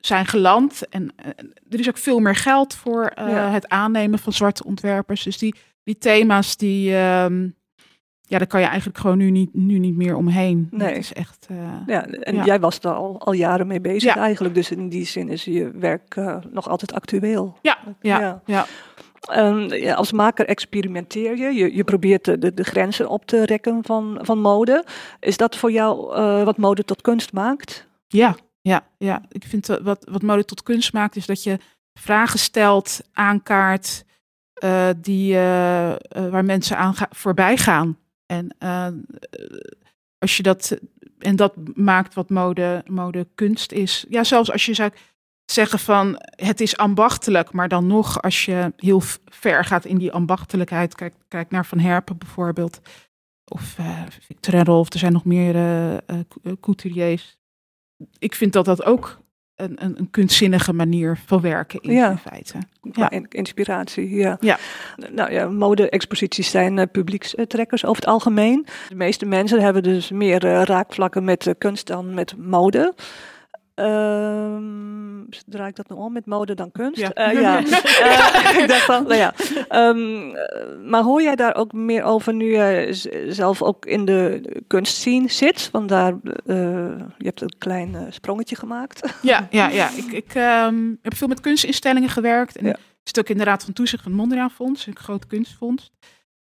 zijn geland. En eh, er is ook veel meer geld voor eh, Ja. het aannemen van zwarte ontwerpers. Dus die, die thema's, die, ehm, ja, daar kan je eigenlijk gewoon nu niet, nu niet meer omheen. Nee. Is echt, Ja, en Ja. jij was daar al, al jaren mee bezig Ja. eigenlijk. Dus in die zin is je werk nog altijd actueel. ja, ja, Ja. ja. Ehm, als maker experimenteer je. Je, je probeert de, de, grenzen op te rekken van, van mode. Is dat voor jou eh, wat mode tot kunst maakt? Ja, ja, ja. Ik vind wat, wat mode tot kunst maakt, is dat je vragen stelt, aankaart, eh, die, eh, waar mensen aan voorbij gaan. En als je dat, en dat maakt wat mode, mode kunst is. Ja, zelfs als je zou zeggen van het is ambachtelijk, maar dan nog als je heel ver gaat in die ambachtelijkheid, kijk, kijk naar Van Herpen bijvoorbeeld, of eh Victor Rolf, er zijn nog meer eh, couturiers ik vind dat dat ook een, een, een kunstzinnige manier van werken in, Ja. in feite. In- inspiratie, ja. Ja. Nou ja, mode-exposities zijn eh, publiekstrekkers over het algemeen. De meeste mensen hebben dus meer raakvlakken met kunst dan met mode. Ehm, draai ik dat nou om met mode dan kunst? Ja. Ja. Ik dacht van, nou ja. Maar hoor jij daar ook meer over nu je zelf ook in de kunstscene zit? Want daar, eh, je hebt een klein eh, sprongetje gemaakt. Ja, ja, ja. Ik, ik ehm, heb veel met kunstinstellingen gewerkt. En Ja. zit ook in de Raad van Toezicht van het Mondriaan Fonds, een groot kunstfonds.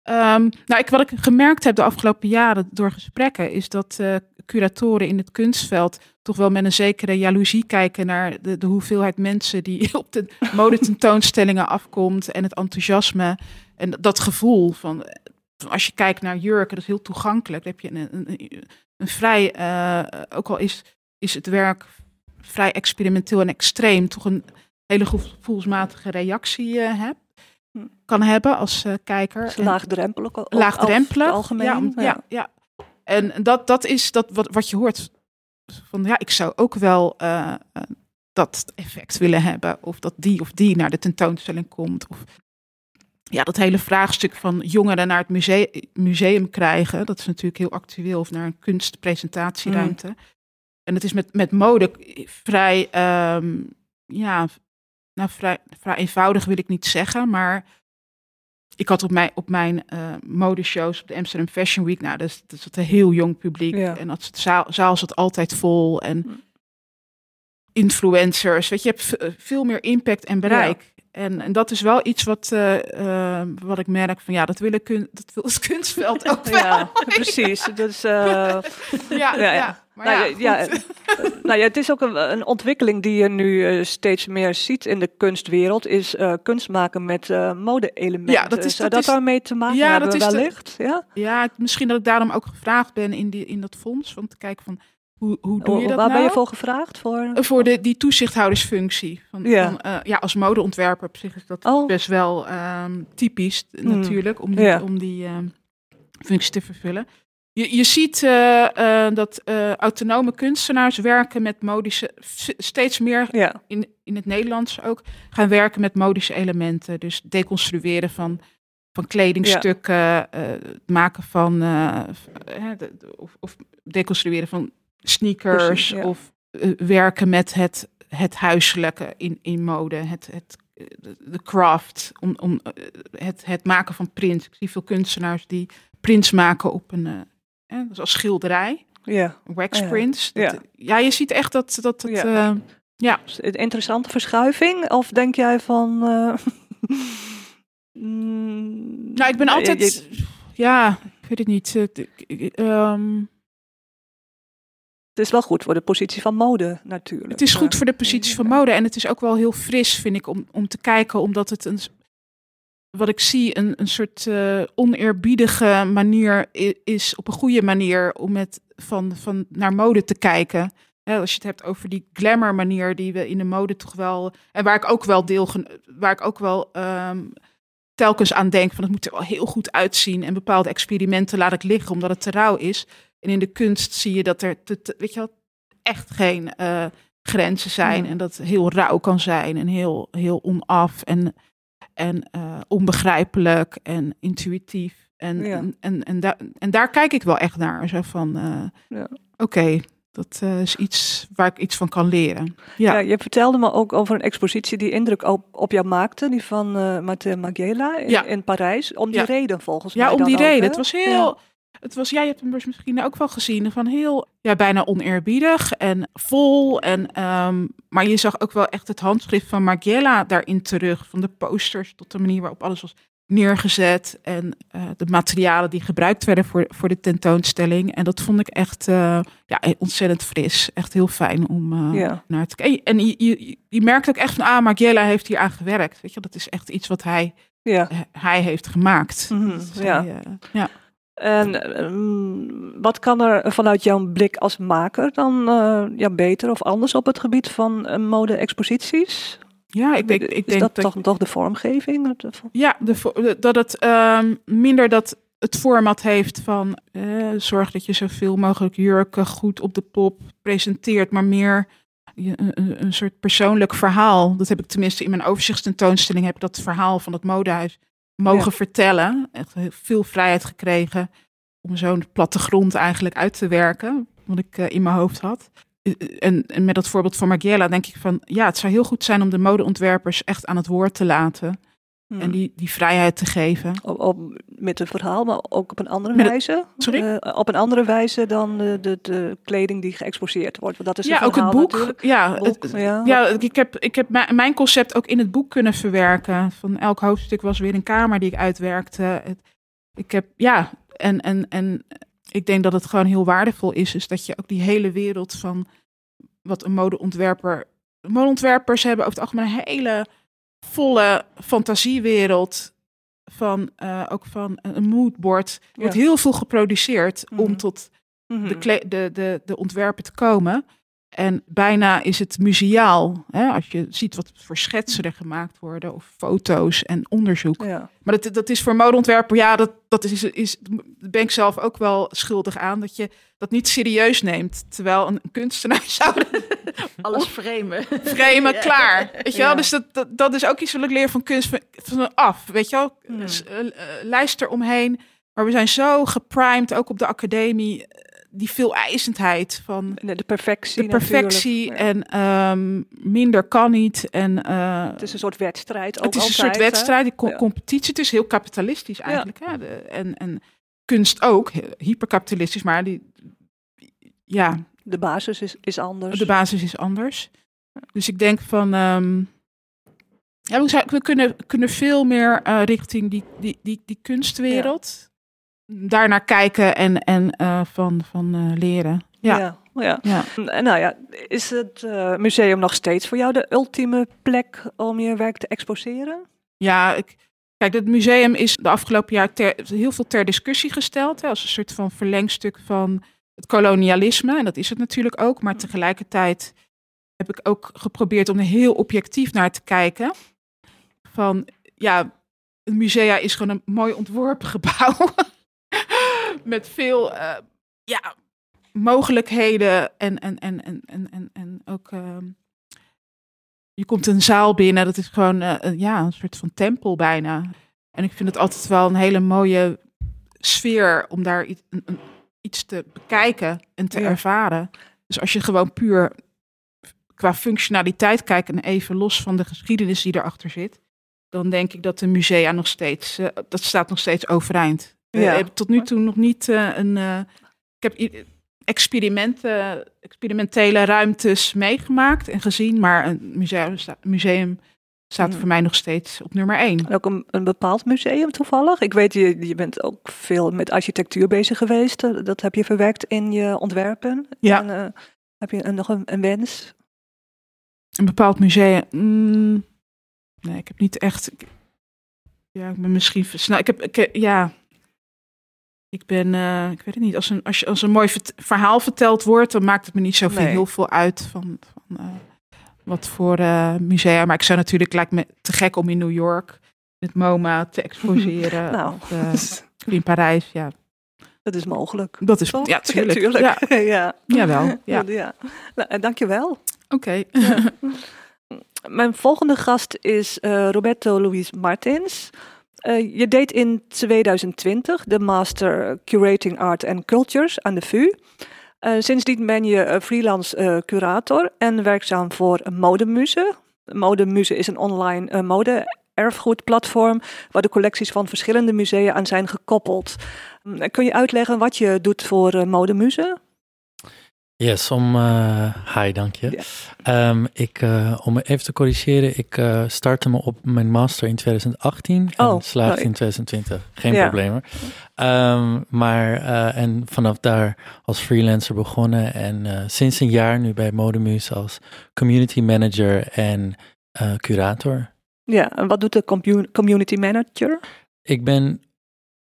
Ehm, nou, ik, wat ik gemerkt heb de afgelopen jaren door gesprekken, is dat eh, curatoren in het kunstveld toch wel met een zekere jaloezie kijken naar de, de hoeveelheid mensen die op de modetentoonstellingen afkomt en het enthousiasme en dat gevoel van, eh, als je kijkt naar jurken, dat is heel toegankelijk. Dan heb je een, een, een, vrij, eh, ook al is, is het werk vrij experimenteel en extreem, toch een hele gevoelsmatige reactie eh, heb, Hm. Kan hebben als eh, kijker. Dus laagdrempelig. ook- laagdrempelig. algemeen. Ja, om- ja, ja. En dat, dat is dat wat, wat je hoort. Van ja, ik zou ook wel eh, eh, dat effect willen hebben. Of dat die of die naar de tentoonstelling komt. Of ja, dat hele vraagstuk van jongeren naar het museum, museum krijgen. Dat is natuurlijk heel actueel. Of naar een kunstpresentatieruimte. En het is met, met mode vrij, ehm, ja, nou, vrij, vrij eenvoudig wil ik niet zeggen. Maar ik had op mijn, op mijn eh, modeshows op de Amsterdam Fashion Week, nou, dat is, dat is een heel jong publiek. Ja. En dat zaal, zaal zat altijd vol. En Hm. influencers, weet je, je hebt v- veel meer impact en bereik. En, en dat is wel iets wat, eh, eh, wat ik merk van, ja, dat, willen kun, dat wil het kunstveld ook wel. Ja, precies. Dus, eh, ja, ja. Maar nou, ja, ja, goed. eh, nou ja, het is ook een, een ontwikkeling die je nu eh, steeds meer ziet in de kunstwereld, is eh, kunst maken met eh mode-elementen. Ja, dat is- Zou dat is- daarmee te maken Ja, hebben dat is de- wellicht? Ja? Ja, misschien dat ik daarom ook gevraagd ben in, die, in dat fonds. Om te kijken van hoe, hoe doe je dat Waar nou? ben je voor gevraagd? Voor? Eh, Voor de, die toezichthoudersfunctie. Van, Ja. van, eh, ja, als modeontwerper op zich is dat Oh. best wel ehm, typisch Mm. natuurlijk om die, Ja. om die ehm, functie te vervullen. Je, je ziet eh, eh, dat eh, autonome kunstenaars werken met modische, steeds meer Ja, in, in het Nederlands ook, gaan werken met modische elementen. Dus deconstrueren van, van kledingstukken, het maken van, de- of, of deconstrueren van sneakers, Precies, ja. of werken met het, het huiselijke in, in mode, het, het, de, craft, om, om, het, het maken van prints. Ik zie veel kunstenaars die prints maken op een, dat is als schilderij, ja. wax Ja. Ja. Dat- ja, je ziet echt dat, dat het... Ja. ja, Een interessante verschuiving? Of denk jij van... eh, mm, Nou, ik ben altijd. je- Ja, ik weet het niet. eh, ehm, het is wel goed voor de positie van mode natuurlijk. het is goed voor de positie van mode. En het is ook wel heel fris, vind ik, om, om te kijken. Omdat het een. Wat ik zie, een, een soort eh, oneerbiedige manier is. Op een goede manier om met, van, van naar mode te kijken. Als je het hebt over die glamour manier die we in de mode toch wel. En waar ik ook wel deel. Waar ik ook wel. ehm, telkens aan denk van het moet er wel heel goed uitzien en bepaalde experimenten laat ik liggen omdat het te rauw is. En in de kunst zie je dat er te, te- weet je wel, echt geen eh, grenzen zijn Ja. en dat heel rauw kan zijn en heel, heel onaf en, en eh, onbegrijpelijk en intuïtief. En, Ja. en, en, en, daar, en daar kijk ik wel echt naar. Zo van, eh, Ja. oké, dat eh, is iets waar ik iets van kan leren. Ja, Ja. je vertelde me ook over een expositie die indruk op, op jou maakte, die van Matteo Magela in, in Parijs. Om die reden volgens mij. Ja, om die ook, reden. hè? Het was heel. Het was, jij hebt hem dus misschien ook wel gezien, van heel, ja, bijna oneerbiedig en vol. En, ehm, maar je zag ook wel echt het handschrift van Margiela daarin terug. Van de posters tot de manier waarop alles was neergezet. En eh, de materialen die gebruikt werden voor, voor de tentoonstelling. En dat vond ik echt eh, ja, ontzettend fris. Echt heel fijn om eh, Ja. naar te kijken. En je, je, je merkt ook echt van, ah, Margiela heeft hier aan gewerkt. Weet je, dat is echt iets wat hij, Ja. hij heeft gemaakt. Mhm, is ja. hij, ja. En ehm, wat kan er vanuit jouw blik als maker dan eh, ja, beter of anders op het gebied van eh, mode-exposities? Ja, ik denk, ik is denk dat, dat, toch, toch de vormgeving? Ja, de, dat het ehm, minder dat het format heeft van eh, zorg dat je zoveel mogelijk jurken goed op de pop presenteert, maar meer een, een soort persoonlijk verhaal. Dat heb ik tenminste in mijn overzichtstentoonstelling. Heb ik dat verhaal van het modehuis mogen Ja. vertellen. Echt veel vrijheid gekregen om zo'n plattegrond eigenlijk uit te werken. Wat ik eh, in mijn hoofd had. En, en met dat voorbeeld van Margiela denk ik van... Ja, het zou heel goed zijn om de modeontwerpers echt aan het woord te laten. Hmm. En die, die vrijheid te geven. Op, op- met een verhaal, maar ook op een andere Met wijze. Sorry? Eh, op een andere wijze dan de, de, de kleding die geëxposeerd wordt. Want dat is ja, ook het boek. natuurlijk. Ja, Boek, het- ja. Ja, ik heb, ik heb mijn concept ook in het boek kunnen verwerken. Van elk hoofdstuk was weer een kamer die ik uitwerkte. Ik heb, ja, en, en, en ik denk dat het gewoon heel waardevol is, is dat je ook die hele wereld van wat een modeontwerper. Modeontwerpers hebben over het algemeen een hele volle fantasiewereld van eh, ook van een moodboard. Er wordt Ja. heel veel geproduceerd Mhm. om tot Mhm. de, de, de, de ontwerpen te komen. En bijna is het museaal. Hè? Als je ziet wat voor schetsen er gemaakt worden, of foto's en onderzoek. ja. Maar dat, dat is voor modeontwerper, ja, dat, dat is, is, ben ik zelf ook wel schuldig aan. Dat je dat niet serieus neemt. Terwijl een kunstenaar zou Alles framen. framen, klaar. Weet je wel? Ja. Dus dat, dat, dat is ook iets wat ik leer van kunst van, af. Weet je wel? S- eh, lijst er omheen. Maar we zijn zo geprimed, ook op de academie, eh, die veel eisendheid van De, perfectie de perfectie natuurlijk. En ehm, minder kan niet. En Het is een soort wedstrijd ook het is een soort wedstrijd, die co- Ja. competitie. Het is heel kapitalistisch eigenlijk. Hè? De, en, en kunst ook, hyperkapitalistisch, maar die, ja, De basis is, is anders. de basis is anders. Dus ik denk van, ehm, ja, we, zou- we kunnen, kunnen veel meer eh, richting die, die, die, die kunstwereld. Daarnaar kijken en, en eh, van, van eh, leren. Ja. ja. ja. Nou ja, is het museum nog steeds voor jou de ultieme plek om je werk te exposeren? Ja, ik, kijk, het museum is de afgelopen jaar ter, heel veel ter discussie gesteld. Hè, als een soort van verlengstuk van het kolonialisme. En dat is het natuurlijk ook. Maar tegelijkertijd heb ik ook geprobeerd om er heel objectief naar te kijken. Van, ja, het musea is gewoon een mooi ontworpen gebouw. Met veel, eh, ja, mogelijkheden en, en, en, en, en, en, en ook... ehm, je komt een zaal binnen, dat is gewoon eh, een- ja, een soort van tempel bijna. En ik vind het altijd wel een hele mooie sfeer om daar iets, een- een- iets te bekijken en te Ja. ervaren. Dus als je gewoon puur qua functionaliteit kijkt en even los van de geschiedenis die erachter zit, dan denk ik dat de musea nog steeds, eh, dat staat nog steeds overeind. We Ja. hebben tot nu toe nog niet eh, een, eh, ik heb experimenten, experimentele ruimtes meegemaakt en gezien, maar een museum, museum staat Hmm. voor mij nog steeds op nummer één. En ook een, een bepaald museum toevallig? Ik weet, je, je bent ook veel met architectuur bezig geweest. Eh, Dat heb je verwerkt in je ontwerpen. Ja. En, eh, heb je een, nog een, een wens? Een bepaald museum. mm, nee, ik heb niet echt. ik- ja, ik ben misschien versneld. Ik heb, ik, heb- ja. Ik ben, eh, ik weet het niet. Als een, als, je, als een mooi verhaal verteld wordt, dan maakt het me niet Nee. heel veel uit van, van eh, wat voor eh, musea. Maar ik zou natuurlijk, lijkt me te gek om in New York met MoMA te exposeren. Nou. Of eh, in Parijs, ja. Dat is mogelijk. Dat is, Toch? ja, tuurlijk. Ja, tuurlijk. ja. jawel, ja. ja. Nou, en dankjewel. Oké. Mijn volgende gast is eh, Roberto Luis Martins. Eh, je deed in 2020 de Master Curating Art and Cultures aan de VU. Eh, sindsdien ben je eh, freelance eh, curator en werkzaam voor Modemuze. Modemuze is een online eh, mode-erfgoedplatform waar de collecties van verschillende musea aan zijn gekoppeld. Mm, Kun je uitleggen wat je doet voor Modemuze? Yes, om. eh hi, dank je. Ehm, ik, eh, om me even te corrigeren, ik eh, startte me op mijn master in 2018 en Oh, slaagde nou, in 2020. Geen probleem. Ehm, maar, en vanaf daar als freelancer begonnen en sinds een jaar nu bij Modemuse als community manager en curator. Ja, en wat doet de commu- community manager? Ik ben,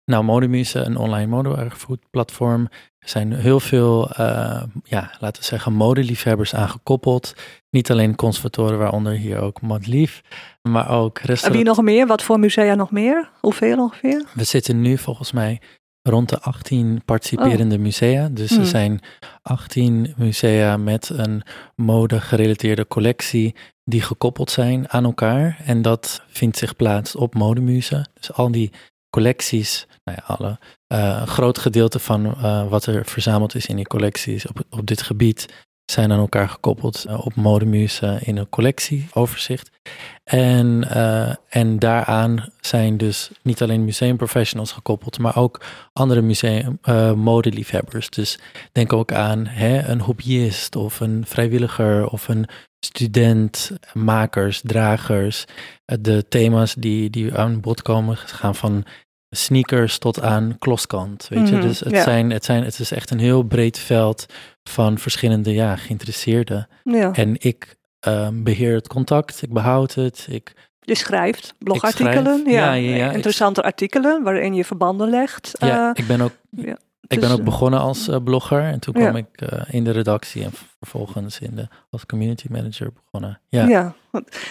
nou, Modemuse, een online modeerfgoedplatform. Er zijn heel veel, eh, ja, laten we zeggen, modeliefhebbers aangekoppeld. Niet alleen conservatoren, waaronder hier ook Modlief, maar ook wie restaurants. nog meer? Wat voor musea nog meer? Hoeveel ongeveer? We zitten nu volgens mij rond de 18 participerende musea. Dus er Hmm. zijn 18 musea met een mode-gerelateerde collectie die gekoppeld zijn aan elkaar. En dat vindt zich plaats op modemuzen. Dus al die collecties, nou ja, alle, eh, groot gedeelte van eh, wat er verzameld is in die collecties op, op dit gebied zijn aan elkaar gekoppeld eh, op modemuzen in een collectieoverzicht. En, en daaraan zijn dus niet alleen museumprofessionals gekoppeld, maar ook andere museum, modeliefhebbers. Dus denk ook aan hè, een hobbyist of een vrijwilliger of een student, makers, dragers. De thema's die, die aan bod komen gaan van sneakers tot aan kloskant. Weet je, Mhm, dus het, ja. zijn, het, zijn, het is echt een heel breed veld van verschillende ja, geïnteresseerden. Ja. En ik ehm, beheer het contact, ik behoud het. Ik, Je schrijft blogartikelen. schrijf, ja. Interessante artikelen waarin je verbanden legt. ja, Eh, ik ben ook, ja, ik ben dus, ook eh, begonnen als eh, blogger en toen kwam ik in de redactie en vervolgens in de, als community manager begonnen. Ja, ja.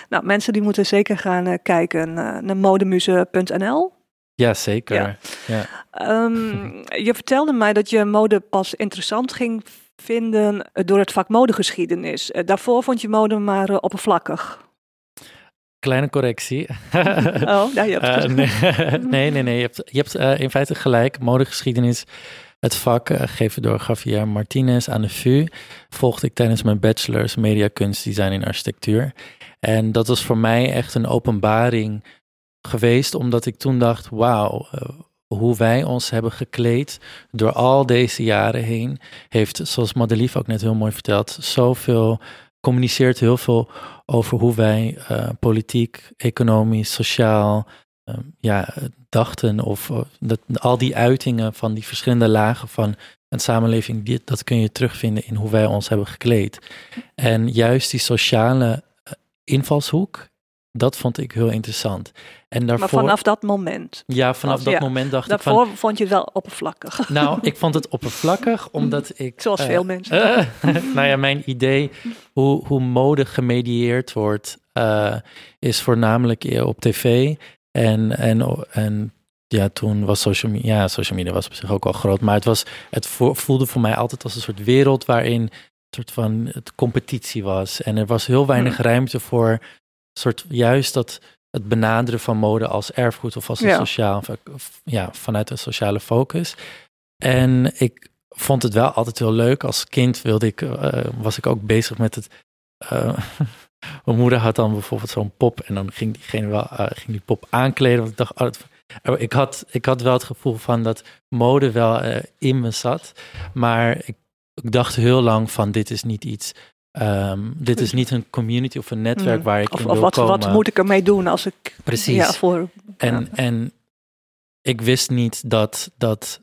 Nou, mensen die moeten zeker gaan kijken naar modemuse.nl. ja zeker. Ja. Ja. Ehm, je vertelde mij dat je mode pas interessant ging vinden eh, door het vak modegeschiedenis. Eh, daarvoor vond je mode maar eh, oppervlakkig. Kleine correctie. Oh, ja, je hebt nee, nee, nee, nee. Je hebt, je hebt in feite gelijk. Modegeschiedenis, het vak gegeven door Javier Martinez aan de VU, volgde ik tijdens mijn bachelor's media kunstdesign in architectuur. En dat was voor mij echt een openbaring geweest, omdat ik toen dacht, wauw, eh, hoe wij ons hebben gekleed door al deze jaren heen, heeft, zoals Madelief ook net heel mooi verteld, zoveel, communiceert heel veel over hoe wij eh, politiek, economisch, sociaal, ehm, ja, dachten. Of eh, dat, al die uitingen van die verschillende lagen van een samenleving, die, dat kun je terugvinden in hoe wij ons hebben gekleed. En juist die sociale invalshoek, dat vond ik heel interessant. En Maar daarvoor, vanaf dat moment. ja, vanaf dat ja, moment dacht ik van, Daarvoor vond je het wel oppervlakkig. nou, ik vond het oppervlakkig, omdat ik... Zoals eh, veel mensen. nou ja, mijn idee hoe, hoe mode gemedieerd wordt, eh, is voornamelijk op tv. En, en, en ja, toen was social media, ja, social media was op zich ook wel groot, maar het, was, het vo- voelde voor mij altijd als een soort wereld waarin een soort van het competitie was. En er was heel weinig ruimte voor soort, juist dat het benaderen van mode als erfgoed of als een Ja. sociaal, ja, vanuit een sociale focus. En ik vond het wel altijd heel leuk. Als kind wilde ik, eh, was ik ook bezig met het. eh, mijn moeder had dan bijvoorbeeld zo'n pop en dan ging diegene wel eh, ging die pop aankleden. Want ik dacht, oh, dat- ik, had, ik had wel het gevoel van dat mode wel in me zat. Maar ik, ik dacht heel lang van dit is niet iets. Ehm, dit is niet een community of een netwerk Mm. waar ik Of, in of wil wat, komen. wat moet ik ermee doen als ik Precies. ja, voor. En, ja. en ik wist niet dat, dat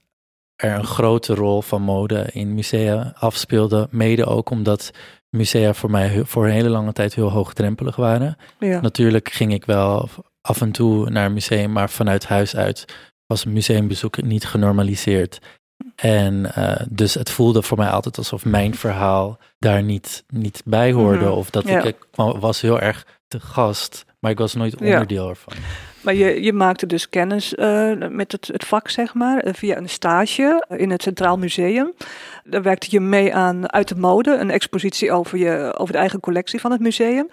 er een grote rol van mode in musea afspeelde. Mede ook omdat musea voor mij voor een hele lange tijd heel hoogdrempelig waren. ja. Natuurlijk ging ik wel af en toe naar een museum, maar vanuit huis uit was een museumbezoek niet genormaliseerd. En eh, dus het voelde voor mij altijd alsof mijn verhaal daar niet, niet bij hoorde. Mhm. Of dat Ja. ik, was heel erg te gast, maar ik was nooit Ja. onderdeel ervan. Maar je, je maakte dus kennis eh, met het, het vak, zeg maar, eh, via een stage in het Centraal Museum. Daar werkte je mee aan Uit de Mode, een expositie over, je, over de eigen collectie van het museum.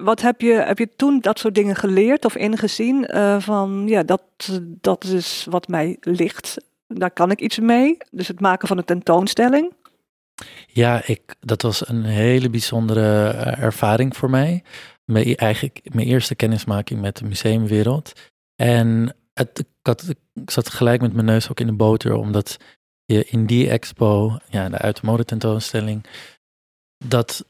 Wat heb je, heb je toen dat soort dingen geleerd of ingezien? van ja, dat, dat is wat mij ligt. Daar kan ik iets mee. Dus het maken van een tentoonstelling. Ja, ik, dat was een hele bijzondere eh, ervaring voor mij. Mijn, e- eigenlijk mijn eerste kennismaking met de museumwereld. En het, ik, zat gelijk met mijn neus ook in de boter, omdat je in die expo, ja, de uit de mode tentoonstelling, dat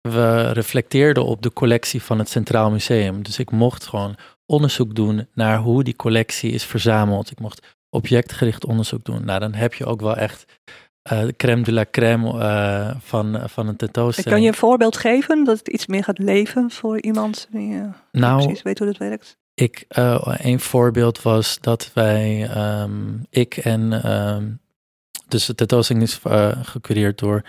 we reflecteerden op de collectie van het Centraal Museum. Dus ik mocht gewoon onderzoek doen naar hoe die collectie is verzameld. Ik mocht objectgericht onderzoek doen. Nou, dan heb je ook wel echt de crème de la crème eh, van, van een tentoonstelling. Kan je een voorbeeld geven dat het iets meer gaat leven voor iemand die eh, nou, precies weet hoe dat werkt? Ik, een voorbeeld was dat wij, ehm, ik en, ehm, dus de tentoonstelling is gecureerd door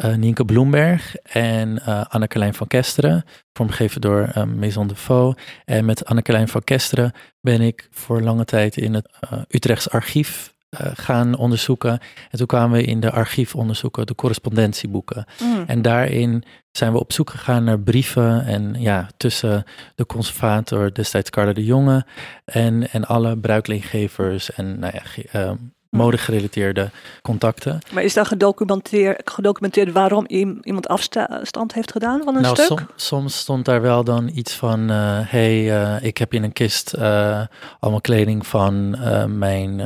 eh Nienke Bloemberg en eh Anne-Carlijn van Kesteren, vormgegeven door eh, Maison de Faux. En met Anne-Carlijn van Kesteren ben ik voor lange tijd in het Utrechts archief uh, gaan onderzoeken. En toen kwamen we in de archiefonderzoeken, de correspondentieboeken. Mm. En daarin zijn we op zoek gegaan naar brieven en ja, tussen de conservator destijds Carla de Jonge en, en alle bruikleengevers en nou ja, uh, modegerelateerde contacten. Maar is dan gedocumenteerd, gedocumenteerd waarom iemand afstand heeft gedaan van een nou, stuk? Som, soms stond daar wel dan iets van, uh, hey, uh, ik heb in een kist uh, allemaal kleding van mijn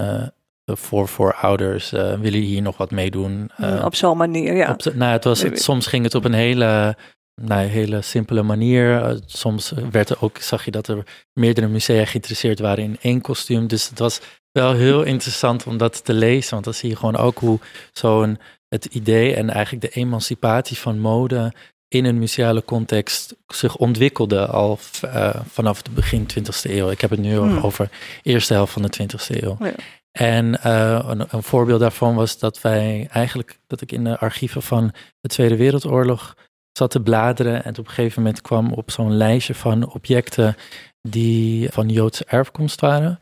voorvoorouders, willen jullie hier nog wat meedoen? Mm, op zo'n manier, ja. Op de, nou, het was, het, soms ging het op een hele nou, hele simpele manier. Soms werd er ook, zag je dat er meerdere musea geïnteresseerd waren in één kostuum. Dus het was wel heel interessant om dat te lezen. Want dan zie je gewoon ook hoe zo'n het idee en eigenlijk de emancipatie van mode in een museale context zich ontwikkelde al uh, vanaf het begin 20e eeuw. Ik heb het nu Hmm. over de eerste helft van de 20e eeuw. Ja. En uh, een, een, voorbeeld daarvan was dat wij eigenlijk, dat ik in de archieven van de Tweede Wereldoorlog zat te bladeren en op een gegeven moment kwam op zo'n lijstje van objecten die van Joodse erfkomst waren.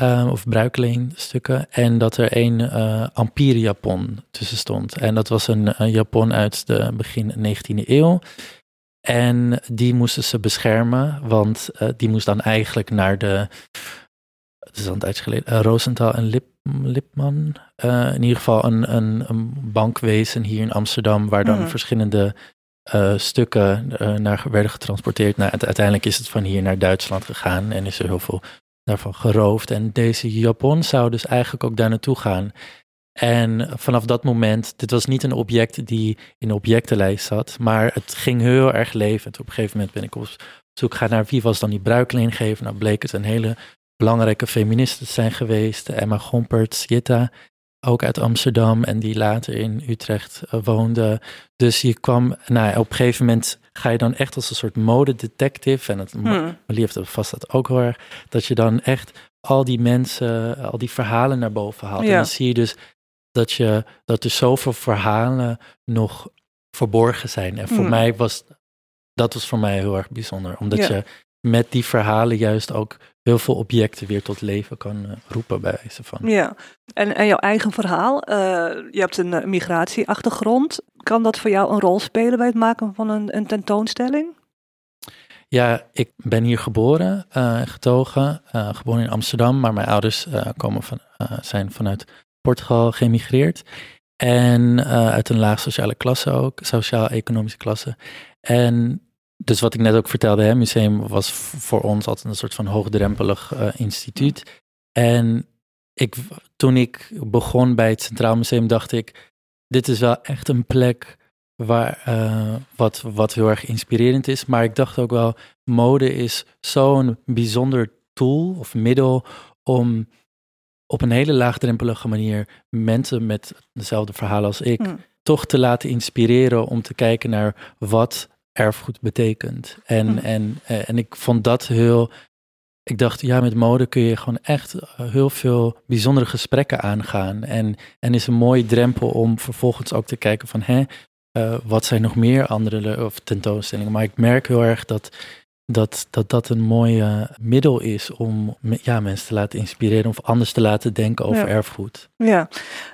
Uh, of bruikleengstukken. En dat er een uh, Ampere-Japon tussen stond. En dat was een, een, Japon uit de begin 19e eeuw. En die moesten ze beschermen, want uh, die moest dan eigenlijk naar de. Het is dan een tijdje geleden. Uh, Rosenthal en Lip, Lipman. in ieder geval een, een, een, bankwezen hier in Amsterdam, waar dan Mhm. verschillende stukken naar werden getransporteerd. Nou, uiteindelijk is het van hier naar Duitsland gegaan en is er heel veel daarvan geroofd. En deze Japon zou dus eigenlijk ook daar naartoe gaan. En vanaf dat moment, dit was niet een object die in objectenlijst zat, maar het ging heel erg levend. Op een gegeven moment ben ik op zoek gegaan naar wie was dan die bruikleengever. Nou bleek het een hele belangrijke feministe te zijn geweest. Emma Gomperts, Jitta, ook uit Amsterdam en die later in Utrecht uh, woonde. Dus je kwam, nou, op een gegeven moment ga je dan echt als een soort modedetective. En het, Hmm. Heeft er vast dat ook heel erg. Dat je dan echt al die mensen, al die verhalen naar boven haalt. Ja. En dan zie je dus dat, je, dat er zoveel verhalen nog verborgen zijn. En voor Hmm. mij was, dat was voor mij heel erg bijzonder. Omdat Ja. je met die verhalen juist ook heel veel objecten weer tot leven kan uh, roepen bij wijze van. Ja, en, en jouw eigen verhaal. Uh, je hebt een uh, migratieachtergrond. Kan dat voor jou een rol spelen bij het maken van een, een tentoonstelling? Ja, ik ben hier geboren, getogen, geboren in Amsterdam, maar mijn ouders komen van, zijn vanuit Portugal geëmigreerd. En uit een laag sociale klasse ook, sociaal-economische klasse. En dus wat ik net ook vertelde, hè, museum was voor ons altijd een soort van hoogdrempelig uh, instituut. En ik, toen ik begon bij het Centraal Museum, dacht ik, dit is wel echt een plek waar, uh, wat, wat heel erg inspirerend is. Maar ik dacht ook wel, mode is zo'n bijzonder tool of middel om op een hele laagdrempelige manier mensen met dezelfde verhalen als ik, Hmm. toch te laten inspireren om te kijken naar wat erfgoed betekent. En, en, uh, en ik vond dat heel. Ik dacht, ja, met mode kun je gewoon echt uh, heel veel bijzondere gesprekken aangaan. En, en is een mooie drempel om vervolgens ook te kijken van, hè, uh, wat zijn nog meer andere of tentoonstellingen. Maar ik merk heel erg dat dat dat, dat een mooi uh, middel is om ja, mensen te laten inspireren of anders te laten denken over Ja. erfgoed. Ja,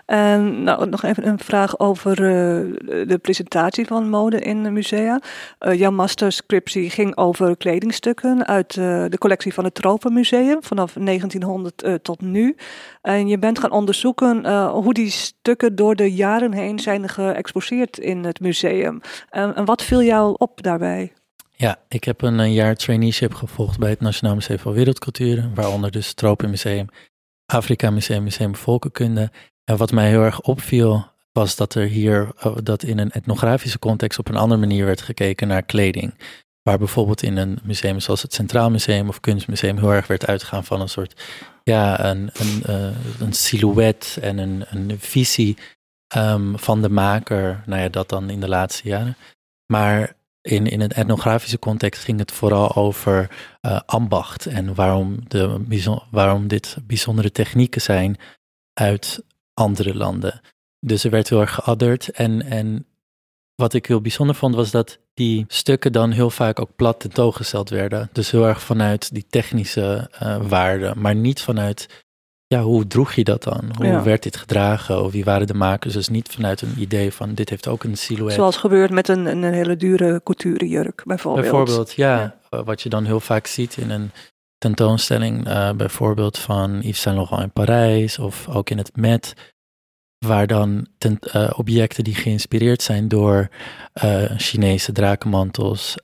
en nou, nog even een vraag over uh, de presentatie van mode in musea. Uh, jouw masterscriptie ging over kledingstukken uit uh, de collectie van het Tropenmuseum vanaf 1900 uh, tot nu. En je bent gaan onderzoeken hoe die stukken door de jaren heen zijn geëxposeerd in het museum. En wat viel jou op daarbij? Ja, ik heb een, jaar traineeship gevolgd bij het Nationaal Museum van Wereldcultuur, waaronder dus het Tropenmuseum, Afrika Museum, Museum Volkenkunde. En wat mij heel erg opviel, was dat er hier, uh, dat in een etnografische context op een andere manier werd gekeken naar kleding. Waar bijvoorbeeld in een museum zoals het Centraal Museum of Kunstmuseum heel erg werd uitgegaan van een soort, ja, een, een, uh, een silhouet en een, een visie um, van de maker. Nou ja, dat dan in de laatste jaren. Maar in, in een etnografische context ging het vooral over uh, ambacht en waarom, de, waarom dit bijzondere technieken zijn uit andere landen. Dus er werd heel erg geadderd. En, en wat ik heel bijzonder vond was dat die stukken dan heel vaak ook plat tentoongesteld werden. Dus heel erg vanuit die technische uh, waarden, maar niet vanuit ja, hoe droeg je dat dan? Hoe Ja. werd dit gedragen? Of wie waren de makers? Dus niet vanuit een idee van dit heeft ook een silhouet. Zoals gebeurt met een, een hele dure couture jurk bijvoorbeeld. Bijvoorbeeld, ja, Ja. eh, wat je dan heel vaak ziet in een tentoonstelling, eh, bijvoorbeeld van Yves Saint Laurent in Parijs of ook in het Met, waar dan tent- eh, objecten die geïnspireerd zijn door Chinese drakenmantels,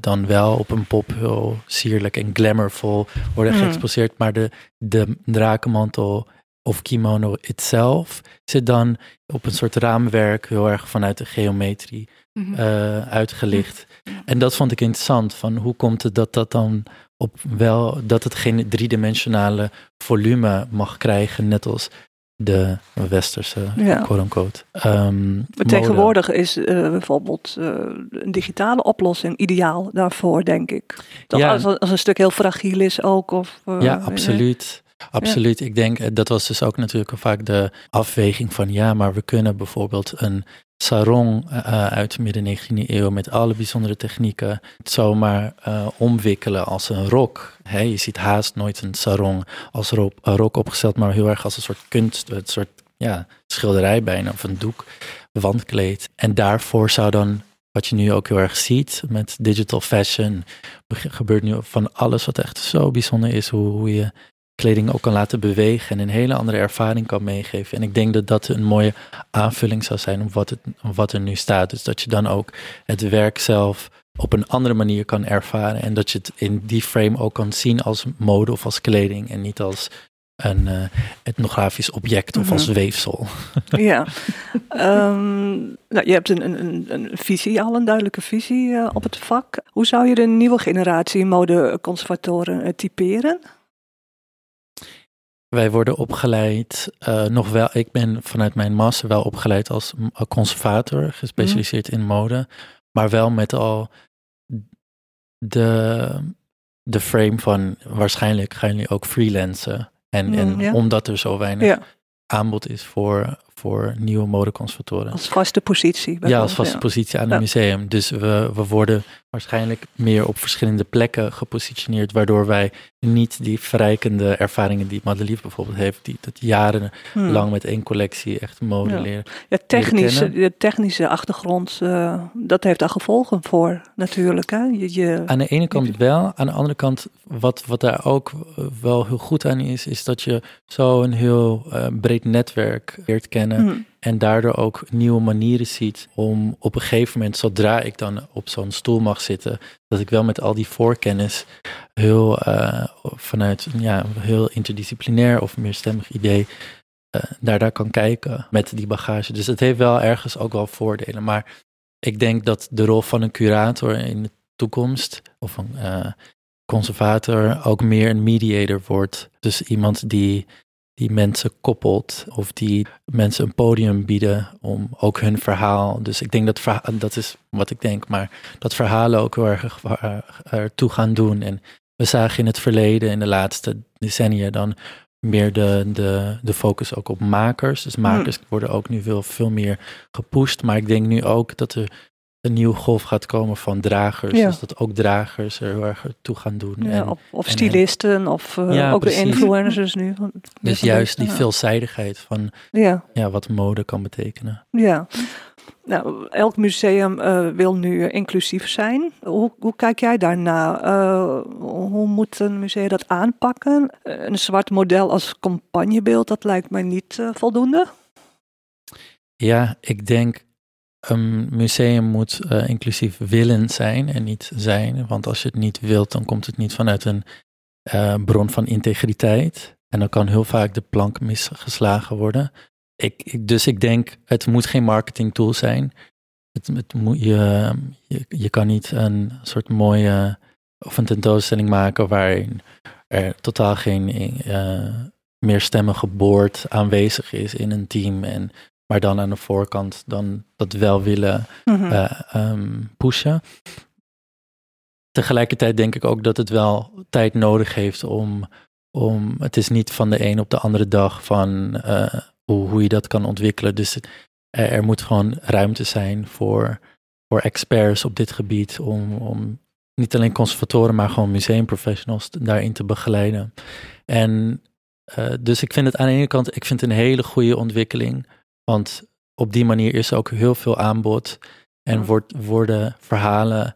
dan wel op een pop heel sierlijk en glamourvol worden Hmm. geëxposeerd, maar de, de drakenmantel of kimono itself zit dan op een soort raamwerk heel erg vanuit de geometrie Mhm. eh, uitgelicht. Ja. En dat vond ik interessant. Van hoe komt het dat dat dan op wel dat het geen driedimensionale volume mag krijgen, net als de westerse Ja. quote unquote. ehm, tegenwoordig is eh, bijvoorbeeld eh, een digitale oplossing ideaal daarvoor, denk ik. Toch Ja. als, als een stuk heel fragiel is ook. Of, eh, Ja, absoluut. Absoluut. Ik denk, eh, dat was dus ook natuurlijk vaak de afweging van ja, maar we kunnen bijvoorbeeld een sarong eh, uit midden 19e eeuw met alle bijzondere technieken zomaar omwikkelen als een rok. Hè, je ziet haast nooit een sarong als een rok opgesteld, maar heel erg als een soort kunst, een soort ja, schilderij bijna, of een doek, wandkleed. En daarvoor zou dan, wat je nu ook heel erg ziet met digital fashion, gebeurt nu van alles wat echt zo bijzonder is, hoe, hoe je kleding ook kan laten bewegen en een hele andere ervaring kan meegeven. En ik denk dat dat een mooie aanvulling zou zijn op wat, het, op wat er nu staat. Dus dat je dan ook het werk zelf op een andere manier kan ervaren en dat je het in die frame ook kan zien als mode of als kleding en niet als een eh, etnografisch object of Mhm. als weefsel. Ja. Ehm, nou, je hebt een, een, een- een visie al, een duidelijke visie eh, op het vak. Hoe zou je de nieuwe generatie modeconservatoren eh, typeren? Wij worden opgeleid, eh, nog wel, ik ben vanuit mijn master wel opgeleid als m- conservator, gespecialiseerd in mode, maar wel met al de, de frame van waarschijnlijk gaan jullie ook freelancen. En, Mm, en ja. omdat er zo weinig Ja, aanbod is voor, voor nieuwe modeconservatoren. als vaste positie. Ja, als vaste ja. positie aan het museum. Dus we, we worden waarschijnlijk meer op verschillende plekken gepositioneerd, waardoor wij niet die verrijkende ervaringen die Madelief bijvoorbeeld heeft, die dat jarenlang Hmm. met één collectie echt mode Ja. leren. Ja, technisch, de technische achtergrond, eh, dat heeft daar gevolgen voor natuurlijk. Hè? Je, je, Aan de ene kant wel, aan de andere kant, wat, wat daar ook eh, wel heel goed aan is, is dat je zo een heel eh, breed netwerk leert kennen. Hmm. En daardoor ook nieuwe manieren ziet om op een gegeven moment, zodra ik dan op zo'n stoel mag zitten, dat ik wel met al die voorkennis heel eh, vanuit ja, heel interdisciplinair of meerstemmig idee eh, daar, daar kan kijken met die bagage. Dus het heeft wel ergens ook wel voordelen. Maar ik denk dat de rol van een curator in de toekomst of een eh, conservator ook meer een mediator wordt. Dus iemand die die mensen koppelt of die mensen een podium bieden om ook hun verhaal. Dus ik denk dat verha- dat is wat ik denk, maar dat verhalen ook heel erg ertoe gaan doen. En we zagen in het verleden, in de laatste decennia, dan meer de, de, de focus ook op makers. Dus makers worden ook nu veel, veel meer gepusht. Maar ik denk nu ook dat er een nieuwe golf gaat komen van dragers. Ja. Dus dat ook dragers er heel erg toe gaan doen. Ja, en, of, of en- stylisten, of eh, Ja, ook precies. de influencers nu. van- dus juist die veelzijdigheid van Ja, ja, wat mode kan betekenen. ja. Nou, elk museum eh, wil nu inclusief zijn. Hoe, hoe kijk jij daarna? Eh, hoe moet een museum dat aanpakken? Een zwart model als campagnebeeld, dat lijkt mij niet voldoende. Ja, ik denk een museum moet eh, inclusief willen zijn en niet zijn. Want als je het niet wilt, dan komt het niet vanuit een eh, bron van integriteit. En dan kan heel vaak de plank misgeslagen worden. Ik, dus ik denk, het moet geen marketing tool zijn. Het, het moet, je, je, kan niet een soort mooie of een tentoonstelling maken waarin er totaal geen eh meerstemmige boord aanwezig is in een team. En maar dan aan de voorkant dan dat wel willen Mhm. eh, ehm, pushen. Tegelijkertijd denk ik ook dat het wel tijd nodig heeft om, om het is niet van de een op de andere dag van eh, hoe, hoe je dat kan ontwikkelen. Dus er, er moet gewoon ruimte zijn voor, voor experts op dit gebied om, om niet alleen conservatoren, maar gewoon museumprofessionals daarin te begeleiden. En eh, dus ik vind het aan de ene kant, ik vind het een hele goede ontwikkeling. Want op die manier is er ook heel veel aanbod. En wordt, worden verhalen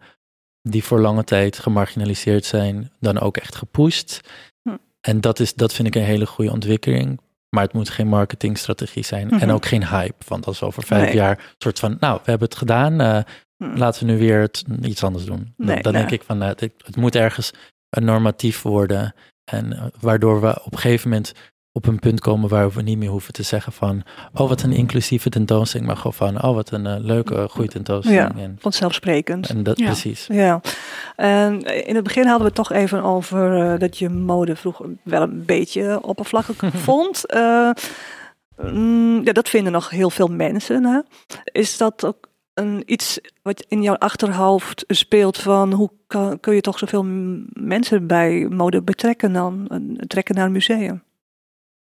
die voor lange tijd gemarginaliseerd zijn, dan ook echt gepusht. Hm. En dat, is, dat vind ik een hele goede ontwikkeling. Maar het moet geen marketingstrategie zijn. En Mhm. ook geen hype. Want als we over vijf Nee. jaar een soort van, nou, we hebben het gedaan. eh, Hm. laten we nu weer het, iets anders doen. Dan- Nee, dan denk ik van, nou, het, het moet ergens een normatief worden. En eh, waardoor we op een gegeven moment op een punt komen waar we niet meer hoeven te zeggen van, oh wat een inclusieve tentoonstelling, maar gewoon van, oh wat een eh, leuke, goede tentoonstelling. Ja. En, Vanzelfsprekend. en dat Ja. precies. Ja, en in het begin hadden we het toch even over eh, dat je mode vroeger wel een beetje oppervlakkelijk vond. Eh, mm, ja, dat vinden nog heel veel mensen. Hè? Is dat ook een, iets wat in jouw achterhoofd speelt van hoe kan, kun je toch zoveel mensen bij mode betrekken dan, trekken naar een museum?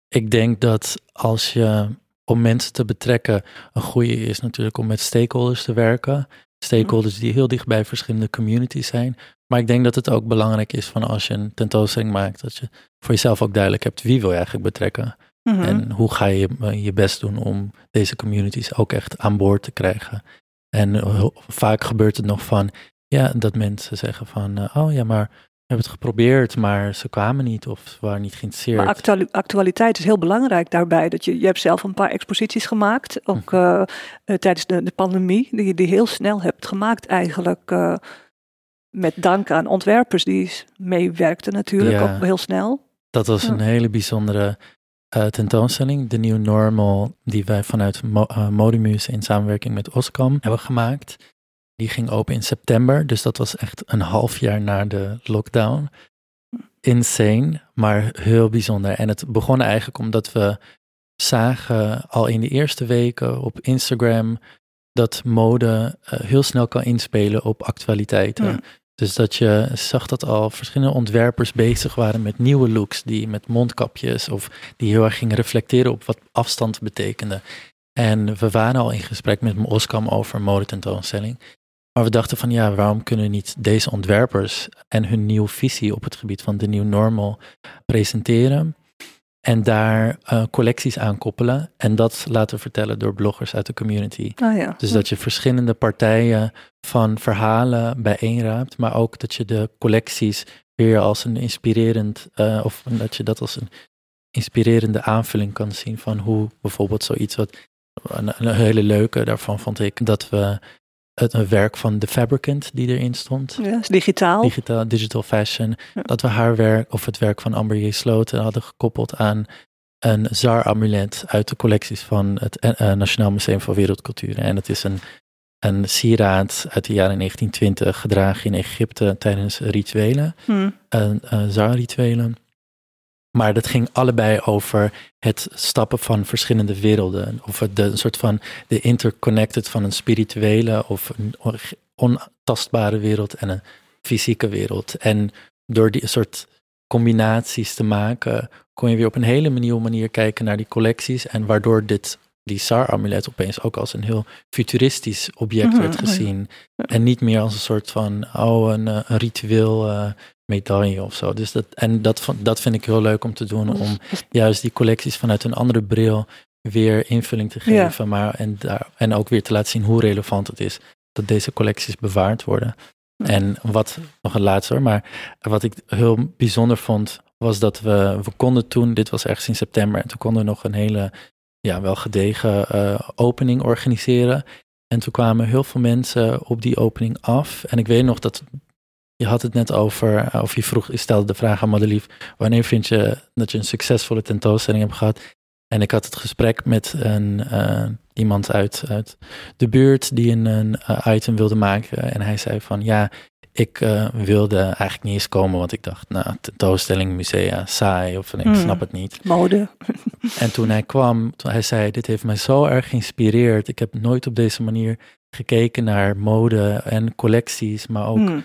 Ik denk dat als je om mensen te betrekken, een goede is natuurlijk om met stakeholders te werken. Stakeholders die heel dicht bij verschillende communities zijn. Maar ik denk dat het ook belangrijk is van als je een tentoonstelling maakt, dat je voor jezelf ook duidelijk hebt wie wil je eigenlijk betrekken. Mhm. En hoe ga je eh, je best doen om deze communities ook echt aan boord te krijgen. En eh, vaak gebeurt het nog van, ja, dat mensen zeggen van, eh, oh ja, maar hebben het geprobeerd, maar ze kwamen niet of ze waren niet geïnteresseerd. Maar actuali- actualiteit is heel belangrijk daarbij. Dat je, je hebt zelf een paar exposities gemaakt, ook Mhm. eh, eh, tijdens de, de pandemie, die je die heel snel hebt gemaakt eigenlijk. eh, met dank aan ontwerpers die meewerkten natuurlijk, Ja. ook heel snel. Dat was Ja. een hele bijzondere tentoonstelling. De New Normal, die wij vanuit Mo in samenwerking met Oscam hebben gemaakt. Die ging open in september, dus dat was echt een half jaar na de lockdown. Insane, maar heel bijzonder. En het begon eigenlijk omdat we zagen al in de eerste weken op Instagram dat mode eh, heel snel kan inspelen op actualiteiten. Dus dat je zag dat al verschillende ontwerpers bezig waren met nieuwe looks, die met mondkapjes of die heel erg gingen reflecteren op wat afstand betekende. En we waren al in gesprek met Oskam over modetentoonstelling. Maar we dachten van ja, waarom kunnen niet deze ontwerpers en hun nieuwe visie op het gebied van de New Normal presenteren? En daar eh, collecties aan koppelen en dat laten vertellen door bloggers uit de community. Ah ja. Dus dat je verschillende partijen van verhalen bijeenraapt, maar ook dat je de collecties weer als een inspirerend, eh, of dat je dat als een inspirerende aanvulling kan zien van hoe bijvoorbeeld zoiets wat, een, een hele leuke daarvan vond ik, dat we het een werk van The Fabricant die erin stond, ja, is digitaal. digitaal, digital fashion, Ja. dat we haar werk of het werk van Amber J. Sloten hadden gekoppeld aan een ZAR-amulet uit de collecties van het eh, eh, Nationaal Museum van Wereldcultuur. En het is een, een sieraad uit de jaren 1920, gedragen in Egypte tijdens rituelen, Hm. een uh, ZAR-rituelen. Maar dat ging allebei over het stappen van verschillende werelden. Of de, een soort van de interconnected van een spirituele of een ontastbare wereld en een fysieke wereld. En door die soort combinaties te maken, kon je weer op een hele nieuwe manier kijken naar die collecties. En waardoor dit, die SAR-amulet opeens ook als een heel futuristisch object Mhm, werd oh ja. gezien. En niet meer als een soort van, oh, een, eh, een ritueel eh, medaille of zo. Dus dat, en dat, dat vind ik heel leuk om te doen, om juist die collecties vanuit een andere bril weer invulling te Ja. geven. Maar, en, daar, en ook weer te laten zien hoe relevant het is dat deze collecties bewaard worden. Ja. En wat, nog een laatste hoor, maar wat ik heel bijzonder vond, was dat we, we konden toen, dit was ergens in september, en toen konden we nog een hele, ja, wel gedegen eh, opening organiseren. En toen kwamen heel veel mensen op die opening af. En ik weet nog dat, je had het net over, eh, of je vroeg, je stelde de vraag aan Madelief, wanneer vind je dat je een succesvolle tentoonstelling hebt gehad? En ik had het gesprek met een, eh, iemand uit, uit de buurt die een, een item wilde maken. En hij zei van ja, ik eh, wilde eigenlijk niet eens komen, want ik dacht, nou, tentoonstelling, musea, saai, of ik Hmm. snap het niet. Mode. En toen hij kwam, toen hij zei, dit heeft mij zo erg geïnspireerd. Ik heb nooit op deze manier gekeken naar mode en collecties, maar ook Hm.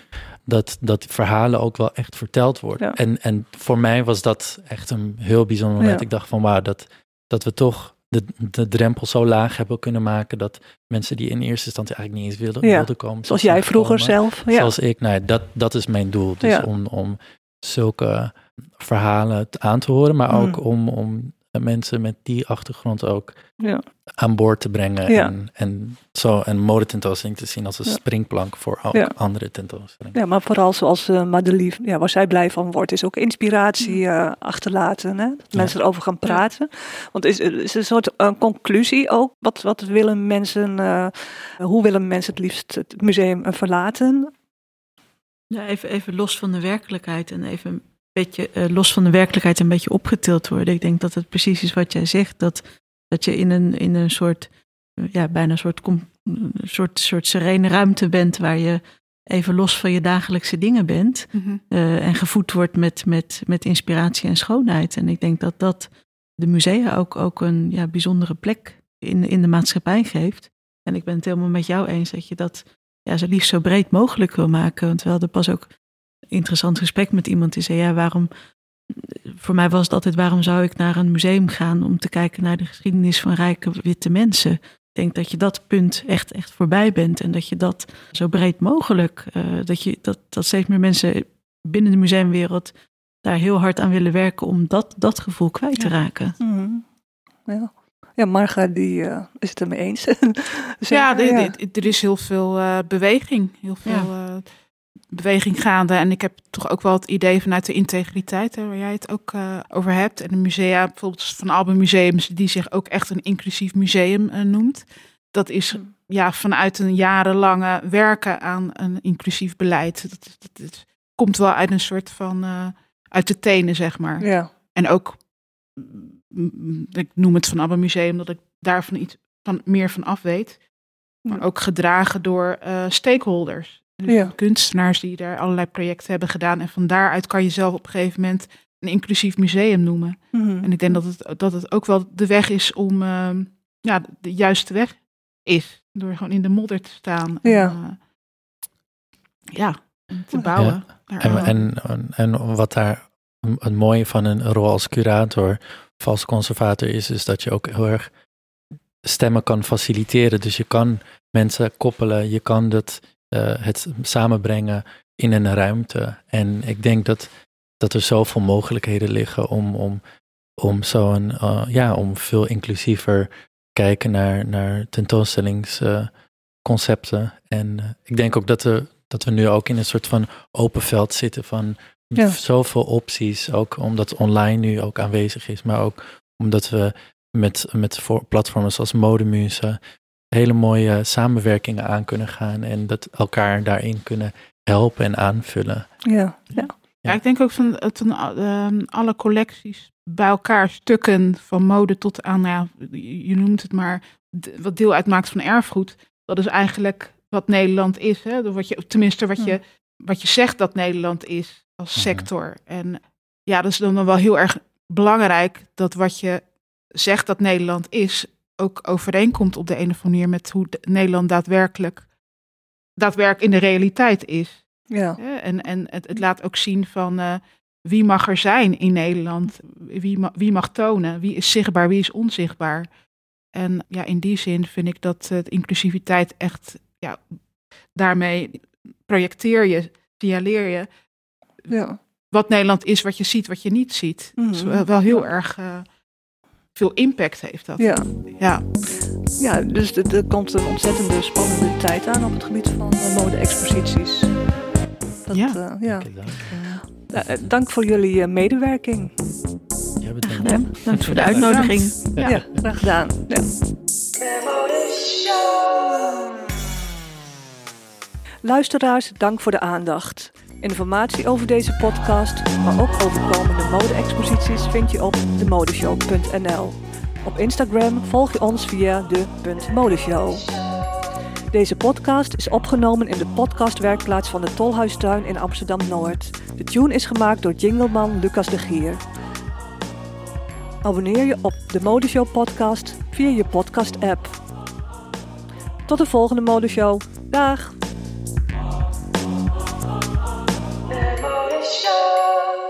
dat, dat verhalen ook wel echt verteld worden. Ja. En, en voor mij was dat echt een heel bijzonder moment. Ja. Ik dacht van wauw, dat, dat we toch de, de drempel zo laag hebben kunnen maken dat mensen die in eerste instantie eigenlijk niet eens wilden, Ja. wilden komen. Zoals jij vroeger zelf. Ja. Zoals ik, nou, dat, dat is mijn doel. Dus Ja. om, om zulke verhalen aan te horen, maar ook Mm. om, om mensen met die achtergrond ook Ja. aan boord te brengen. Ja. En, en zo een modetentoonstelling te zien als een Ja. springplank voor ook Ja. andere tentoonstellingen. Ja, maar vooral zoals uh, Madeleine, ja, waar zij blij van wordt, is ook inspiratie uh, achterlaten. Hè? Dat Ja. mensen erover gaan praten. Want is, is een soort uh, conclusie ook? Wat, wat willen mensen, uh, hoe willen mensen het liefst het museum uh, verlaten? Ja, even, even los van de werkelijkheid en even beetje uh, los van de werkelijkheid een beetje opgetild worden. Ik denk dat het precies is wat jij zegt, dat, dat je in een, in een soort, ja, bijna een soort, een soort, soort serene ruimte bent waar je even los van je dagelijkse dingen bent Mhm. uh, en gevoed wordt met, met, met inspiratie en schoonheid. En ik denk dat dat de musea ook, ook een ja, bijzondere plek in, in de maatschappij geeft. En ik ben het helemaal met jou eens dat je dat ja, zo liefst zo breed mogelijk wil maken. Want we hadden pas ook interessant gesprek met iemand die zei: Ja, waarom. Voor mij was het altijd: waarom zou ik naar een museum gaan om te kijken naar de geschiedenis van rijke witte mensen? Ik denk dat je dat punt echt, echt voorbij bent en dat je dat zo breed mogelijk, uh, dat, je, dat, dat steeds meer mensen binnen de museumwereld daar heel hard aan willen werken om dat, dat gevoel kwijt te raken. Mm -hmm. ja. Ja, Marga die uh, is het ermee eens. dus ja, ja, er is heel veel uh, beweging, heel veel ja. Beweging gaande. En ik heb toch ook wel het idee vanuit de integriteit, hè, waar jij het ook uh, over hebt. En de musea, bijvoorbeeld van Alben Museums, die zich ook echt een inclusief museum uh, noemt. Dat is ja, vanuit een jarenlange werken aan een inclusief beleid. Dat, dat, dat komt wel uit een soort van, uh, uit de tenen, zeg maar. Ja. En ook, ik noem het van Alben Museum, dat ik daarvan iets van, meer van af weet. Maar ook gedragen door stakeholders. Dus ja. kunstenaars die daar allerlei projecten hebben gedaan. En van daaruit kan je zelf op een gegeven moment een inclusief museum noemen. Mm -hmm. En ik denk dat het, dat het ook wel de weg is om, uh, ja, de juiste weg is. Door gewoon in de modder te staan. Ja. En, uh, ja, te bouwen. Ja. En, en, en, en wat daar het mooie van een rol als curator, vals conservator is, is dat je ook heel erg stemmen kan faciliteren. Dus je kan mensen koppelen, je kan dat, het samenbrengen in een ruimte. En ik denk dat, dat er zoveel mogelijkheden liggen om, om, om zo'n, uh, ja, om veel inclusiever kijken naar, naar tentoonstellingsconcepten. En uh, ik denk ook dat, er, dat we nu ook in een soort van open veld zitten van ja. zoveel opties. Ook omdat online nu ook aanwezig is, maar ook omdat we met, met platforms als Modemuse hele mooie samenwerkingen aan kunnen gaan en dat elkaar daarin kunnen helpen en aanvullen. Ja, ja. Ja, ik denk ook van, van uh, alle collecties bij elkaar, stukken van mode tot aan, nou ja, je noemt het maar, wat deel uitmaakt van erfgoed. Dat is eigenlijk wat Nederland is. Hè? Wat je, tenminste, wat je, wat je zegt dat Nederland is als sector. En ja, dat is dan wel heel erg belangrijk dat wat je zegt dat Nederland is, ook overeenkomt op de een of andere manier met hoe Nederland daadwerkelijk, daadwerkelijk in de realiteit is. Ja. En, en het, het laat ook zien van uh, wie mag er zijn in Nederland, wie, ma wie mag tonen, wie is zichtbaar, wie is onzichtbaar. En ja, in die zin vind ik dat uh, inclusiviteit echt, ja, daarmee projecteer je, signaleer je ja. wat Nederland is, wat je ziet, wat je niet ziet. Mm -hmm. Dus wel, wel heel erg uh, veel impact heeft dat. Ja, ja. ja dus er, komt een ontzettende spannende tijd aan op het gebied van mode-exposities. Dat, ja. Uh, ja. Uh, dank voor jullie uh, medewerking. Ja, bedankt. Ja, voor de uitnodiging. Ja, ja graag gedaan. Ja. Luisteraars, dank voor de aandacht. Informatie over deze podcast, maar ook over komende mode-exposities vind je op demodeshow.nl. Op Instagram volg je ons via de.modeshow. Deze podcast is opgenomen in de podcastwerkplaats van de Tolhuistuin in Amsterdam-Noord. De tune is gemaakt door jingleman Lucas de Gier. Abonneer je op de Modeshow podcast via je podcast app. Tot de volgende Modeshow. Dag! show.